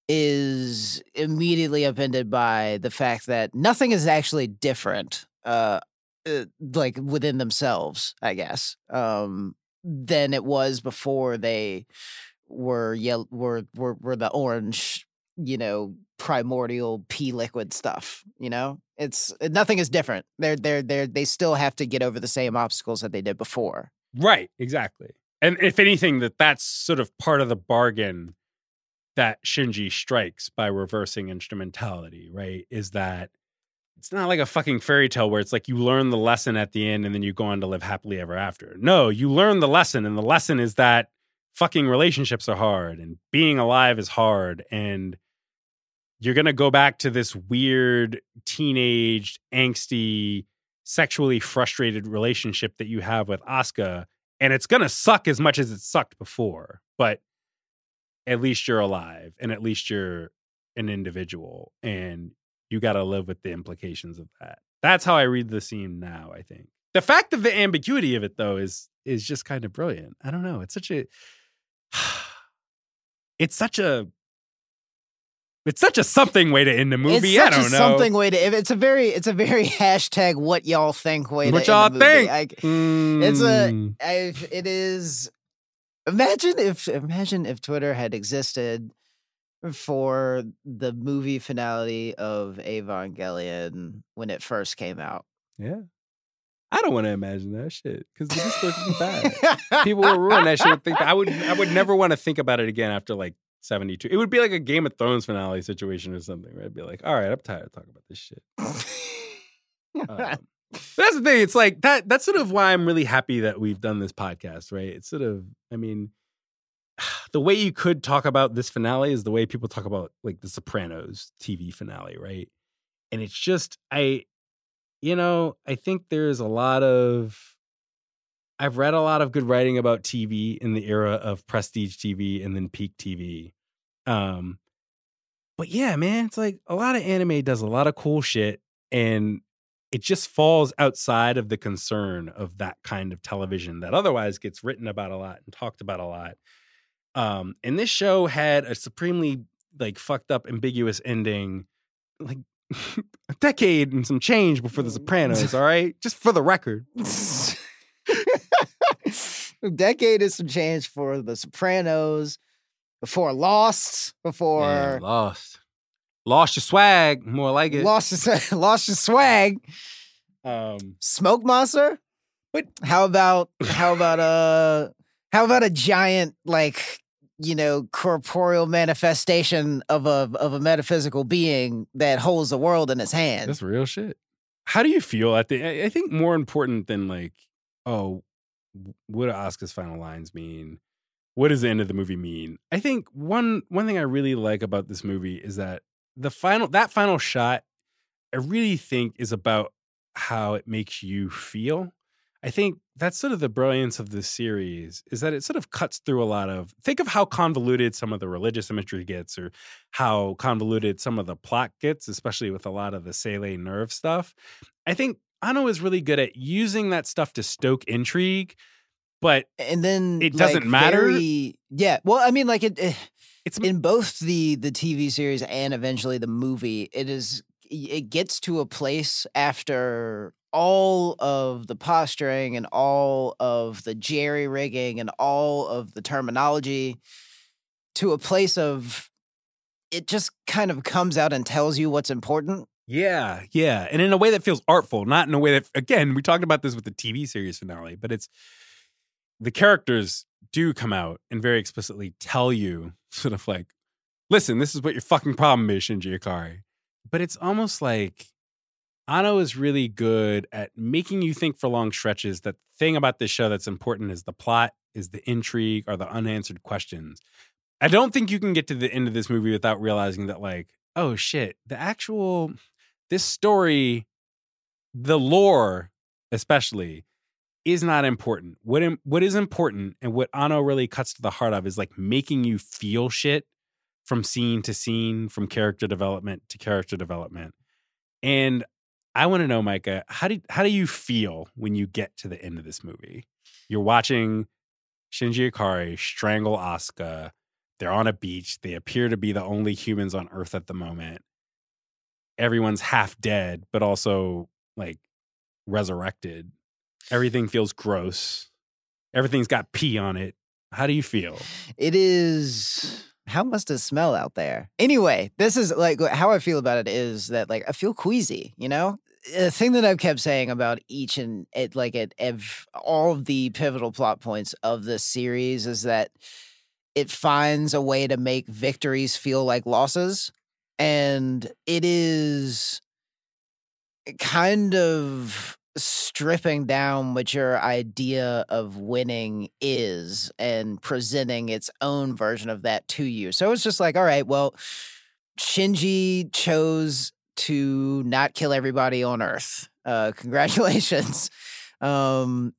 is immediately upended by the fact that nothing is actually different uh, uh like within themselves i guess um than it was before they were yellow were, were were the orange you know primordial p liquid stuff you know it's eh, nothing is different they're they're they're they still have to get over the same obstacles that they did before right exactly and if anything that that's sort of part of the bargain that shinji strikes by reversing instrumentality right is that it's not like a fucking fairy tale where it's like you learn the lesson at the end and then you go on to live happily ever after. No, you learn the lesson, and the lesson is that fucking relationships are hard and being alive is hard. And you're going to go back to this weird, teenage, angsty, sexually frustrated relationship that you have with Asuka. And it's going to suck as much as it sucked before. But at least you're alive and at least you're an individual and you got to live with the implications of that. That's how I read the scene now, I think. The fact of the ambiguity of it though is is just kind of brilliant. I don't know. It's such a it's such a it's such a something way to end the movie. It's I don't know. Something way to. It's a very. It's a very hashtag what y'all think way what to. Y'all think? I, mm. It's a. Hmm. I, it is. Imagine if. Imagine if Twitter had existed for the movie finale of Evangelion when it first came out. Yeah. I don't want to imagine that shit because supposed to bad. People will ruin that shit. Think I would. I would never want to think about it again after like 72. It would be like a Game of Thrones finale situation or something, right? I'd be like, all right, I'm tired of talking about this shit. Um, that's the thing. It's like that. That's sort of why I'm really happy that we've done this podcast, right? It's sort of, I mean, the way you could talk about this finale is the way people talk about like the Sopranos TV finale, right? And it's just, I, you know, I think there's a lot of, I've read a lot of good writing about TV in the era of prestige TV and then peak TV. Um, but yeah, man, it's like a lot of anime does a lot of cool shit and it just falls outside of the concern of that kind of television that otherwise gets written about a lot and talked about a lot. Um, and this show had a supremely like fucked up, ambiguous ending, like a decade and some change before The Sopranos. All right, just for the record. a decade is some change for The Sopranos, before Lost, before Man, lost, lost your swag, more like it. lost your, lost your swag. Um, Smoke Monster. But- how about how about uh how about a giant like you know corporeal manifestation of a of a metaphysical being that holds the world in its hands? That's real shit. How do you feel at the? I- I think more important than like, oh, what do Asuka's final lines mean? What does the end of the movie mean? I think one one thing I really like about this movie is that the final that final shot, I really think is about how it makes you feel. I think that's sort of the brilliance of this series is that it sort of cuts through a lot of think of how convoluted some of the religious imagery gets or how convoluted some of the plot gets, especially with a lot of the Seele NERV stuff. I think Anno is really good at using that stuff to stoke intrigue, but and then It doesn't like, matter? very- yeah, well, I mean, like it. eh, it's in both the the TV series and eventually the movie, it is it gets to a place after all of the posturing and all of the jerry rigging and all of the terminology to a place of it just kind of comes out and tells you what's important. Yeah, yeah. And in a way that feels artful, not in a way that, again, we talked about this with the TV series finale, but it's the characters do come out and very explicitly tell you, sort of like, listen, this is what your fucking problem is, Shinji Ikari. But it's almost like Anno is really good at making you think for long stretches that the thing about this show that's important is the plot, is the intrigue, or the unanswered questions. I don't think you can get to the end of this movie without realizing that, like, oh shit, the actual this story, the lore especially, is not important. What im- what is important and what Anno really cuts to the heart of is like making you feel shit from scene to scene, from character development to character development. And I want to know, Micah, how do how do you feel when you get to the end of this movie? You're watching Shinji Ikari strangle Asuka. They're on a beach. They appear to be the only humans on Earth at the moment. Everyone's half dead, but also like resurrected. Everything feels gross. Everything's got pee on it. How do you feel? It is. How must it smell out there? Anyway, this is like how I feel about it is that like I feel queasy, you know? The thing that I've kept saying about each and it like at all of the pivotal plot points of this series is that it finds a way to make victories feel like losses. And it is eh, kind of stripping down what your idea of winning is and presenting its own version of that to you. So it's just like, all right, well, Shinji chose to not kill everybody on Earth. Uh, congratulations. um,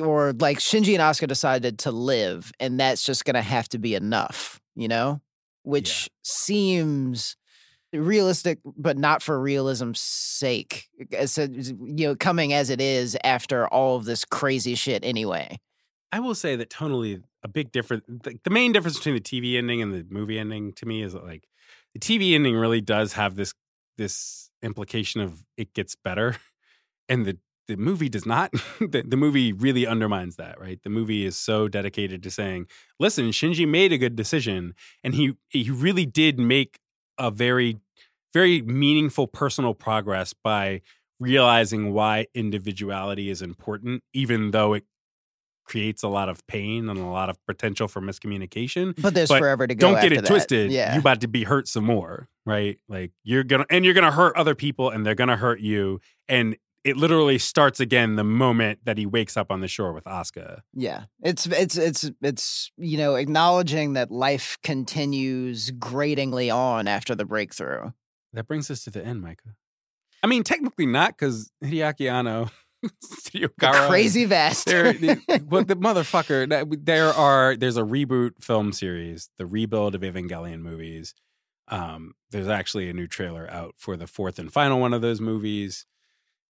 or like Shinji and Asuka decided to live, and that's just gonna have to be enough, you know? Which seems realistic, but not for realism's sake. Uh, as a- you know, coming as it is after all of this crazy shit anyway. I will say that tonally, a big difference. The, the main difference between the TV ending and the movie ending to me is that, like the TV ending really does have this this implication of it gets better, and the the movie does not. the, the movie really undermines that. Right? The movie is so dedicated to saying, "Listen, Shinji made a good decision, and he he really did make a very very meaningful personal progress by realizing why individuality is important, even though it creates a lot of pain and a lot of potential for miscommunication. But there's But forever to go. Don't get it that. twisted. Yeah. You about to be hurt some more, right? Like you're gonna and you're gonna hurt other people and they're gonna hurt you. And it literally starts again the moment that he wakes up on the shore with Asuka. Yeah, it's it's it's it's you know acknowledging that life continues gratingly on after the breakthrough. That brings us to the end, Micah. I mean, technically not, because Hideaki Anno, Studio The crazy vest. There, the, well, the motherfucker. There are. There's a reboot film series, the rebuild of Evangelion movies. Um, there's actually a new trailer out for the fourth and final one of those movies.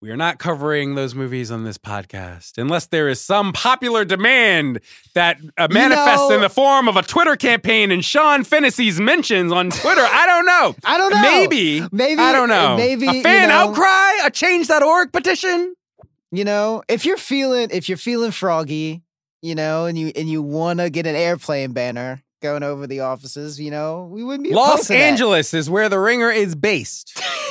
We are not covering those movies on this podcast unless there is some popular demand that uh, manifests know- in the form of a Twitter campaign and Sean Fennessey's mentions on Twitter. I don't know. I don't know. Maybe. maybe I don't know. Maybe a fan you know, outcry, a change.org petition. You know, if you're feeling if you're feeling froggy, you know, and you and you want to get an airplane banner going over the offices, you know, we wouldn't be Los. Angeles is where the ringer is based.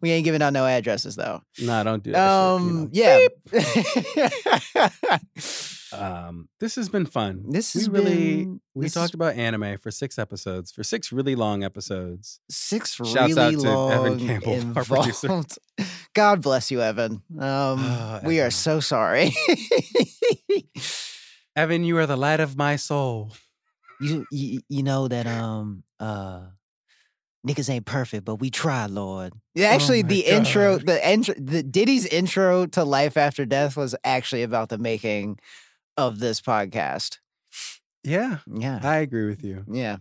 we ain't giving out no addresses though. No, don't do that. Um, shit, yeah. you know. Um, this has been fun. this we has really been, we talked is about anime for six episodes, for six really long episodes. six Shouts really out to long Evan Campbell, our producer. involved. God bless you, Evan. Um, Oh, we are so sorry. Evan, you are the light of my soul. you, you you know that um uh niggas ain't perfect, but we try, Lord. Yeah, actually, my the intro, the intro, the Diddy's intro to Life After Death was actually about the making of this podcast. Yeah, Yeah, I agree with you. yeah.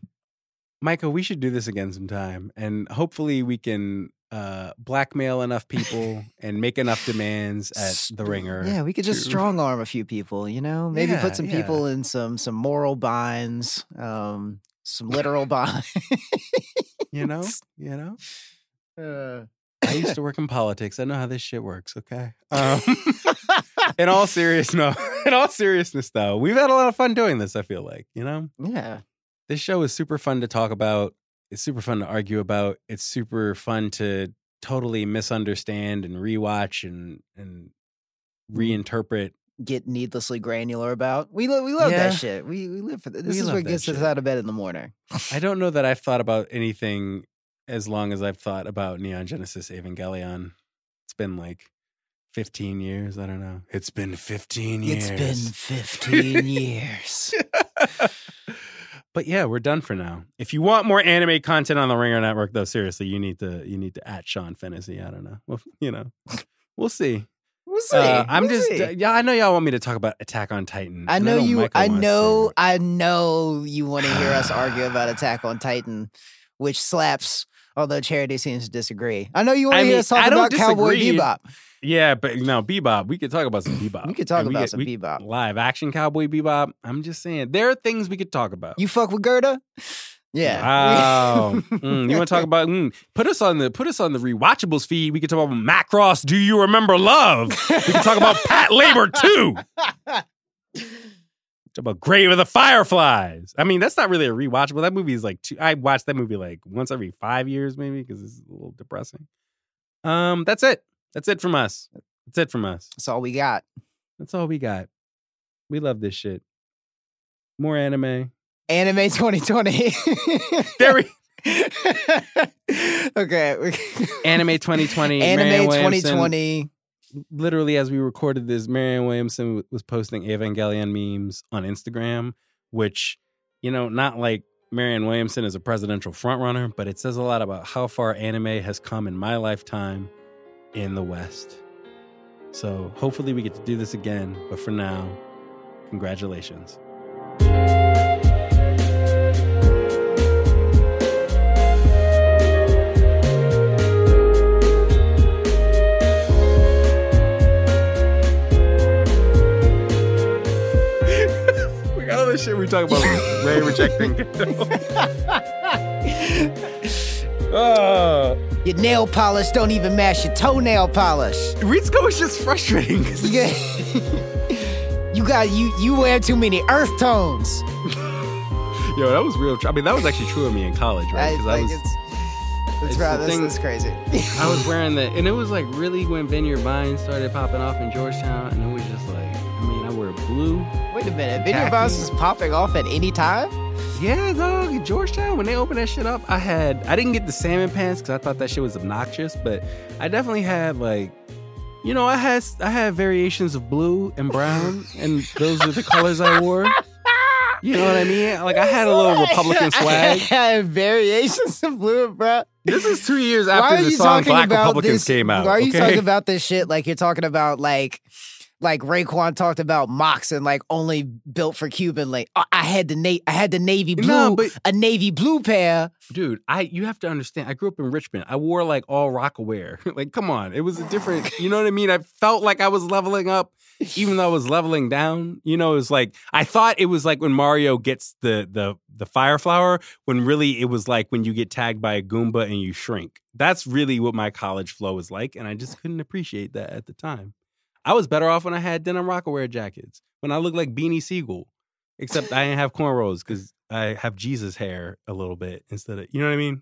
Michael, we should do this again sometime. And hopefully we can uh, blackmail enough people and make enough demands at the ringer. Yeah, we could just to- strong arm a few people, you know? Maybe Yeah, put some yeah. people in some some moral binds, um, some literal binds. You know? You know? Uh, I used to work in politics. I know how this shit works, okay? Um, in all serious no, in all seriousness though, we've had a lot of fun doing this, I feel like, you know? yeah. This show is super fun to talk about. It's super fun to argue about. It's super fun to totally misunderstand and rewatch and and mm-hmm. reinterpret Get needlessly granular about. We lo- we love Yeah. that shit. We we live for that. This We is what gets us out of bed in the morning. I don't know that I've thought about anything as long as I've thought about Neon Genesis Evangelion. It's been like 15 years. I don't know. It's been 15 years. It's been 15 years. but yeah, we're done for now. If you want more anime content on the Ringer Network, though, seriously, you need to you need to at Sean Fennessey. I don't know. Well, you know, we'll see. We'll see. Uh, I'm We'll just see. uh, yeah. I know y'all want me to talk about Attack on Titan. I know you. Michael I know. I know you want to hear us argue about Attack on Titan, which slaps. Although Charity seems to disagree. I know you want to hear mean, us talk I about Cowboy disagree. Bebop. Yeah, but no, Bebop. We could talk about some Bebop. We could talk And about some we- Bebop. Live action Cowboy Bebop. I'm just saying, there are things we could talk about. You fuck with Gerda? Yeah. Wow. Mm, you want to talk about? Mm, put us on the put us on the rewatchables feed. We could talk about Macross. Do you remember love? We can talk about Patlabor too. Talk about Grave of the Fireflies. I mean, that's not really a rewatchable. That movie is like two, I watch that movie like once every five years, maybe, because it's a little depressing. Um, that's it. That's it from us. That's it from us. That's all we got. That's all we got. We love this shit. More anime. Anime 2020. There we okay. Anime 2020. Anime Marianne Williamson. 2020. literally as we recorded this, Marianne Williamson was posting Evangelion memes on Instagram, which, you know, not like Marianne Williamson is a presidential frontrunner, but it says a lot about how far anime has come in my lifetime in the West. So hopefully we get to do this again. But for now, congratulations. we got all this shit we talk about Rei rejecting Oh, Your nail polish don't even match your toenail polish. Ritsuko is just frustrating. 'cause You got you you wear too many earth tones. Yo, that was real. tr- I mean, that was actually true of me in college, right? I, 'Cause like I was, it's it's, it's right, thing- that's crazy. I was wearing the, and it was like really when Vineyard Vines started popping off in Georgetown, and it was just like, I mean, I wear blue. Wait a minute. Video Bounce is popping off at any time? Yeah, dog. Georgetown, when they opened that shit up, I had I didn't get the salmon pants because I thought that shit was obnoxious, but I definitely had like, you know, I had I had variations of blue and brown, and those are the colors I wore. You know what I mean? Like I had a little Republican swag. I had variations of blue and brown. This is two years Why after the song Black Republicans this? came out. Why are you okay? talking about this shit like you're talking about like like Raekwon talked about mocks and like only built for Cuban? Like I uh, I had the na- I had the navy blue, No, but- a navy blue pair. dude i you have to understand i grew up in richmond. I wore like all rock Rocawear. Like come on it was a different you know what i mean? I felt like i was leveling up even though i was leveling down. You know it was like i thought it was like when mario gets the the the fire flower when really it was like when you get tagged by a goomba and you shrink. That's really what my college flow was like and i just couldn't appreciate that at the time i was better off when i had denim Rocawear jackets when i looked like Beanie Sigel except i didn't have cornrows because I have Jesus hair a little bit instead of you know what I mean.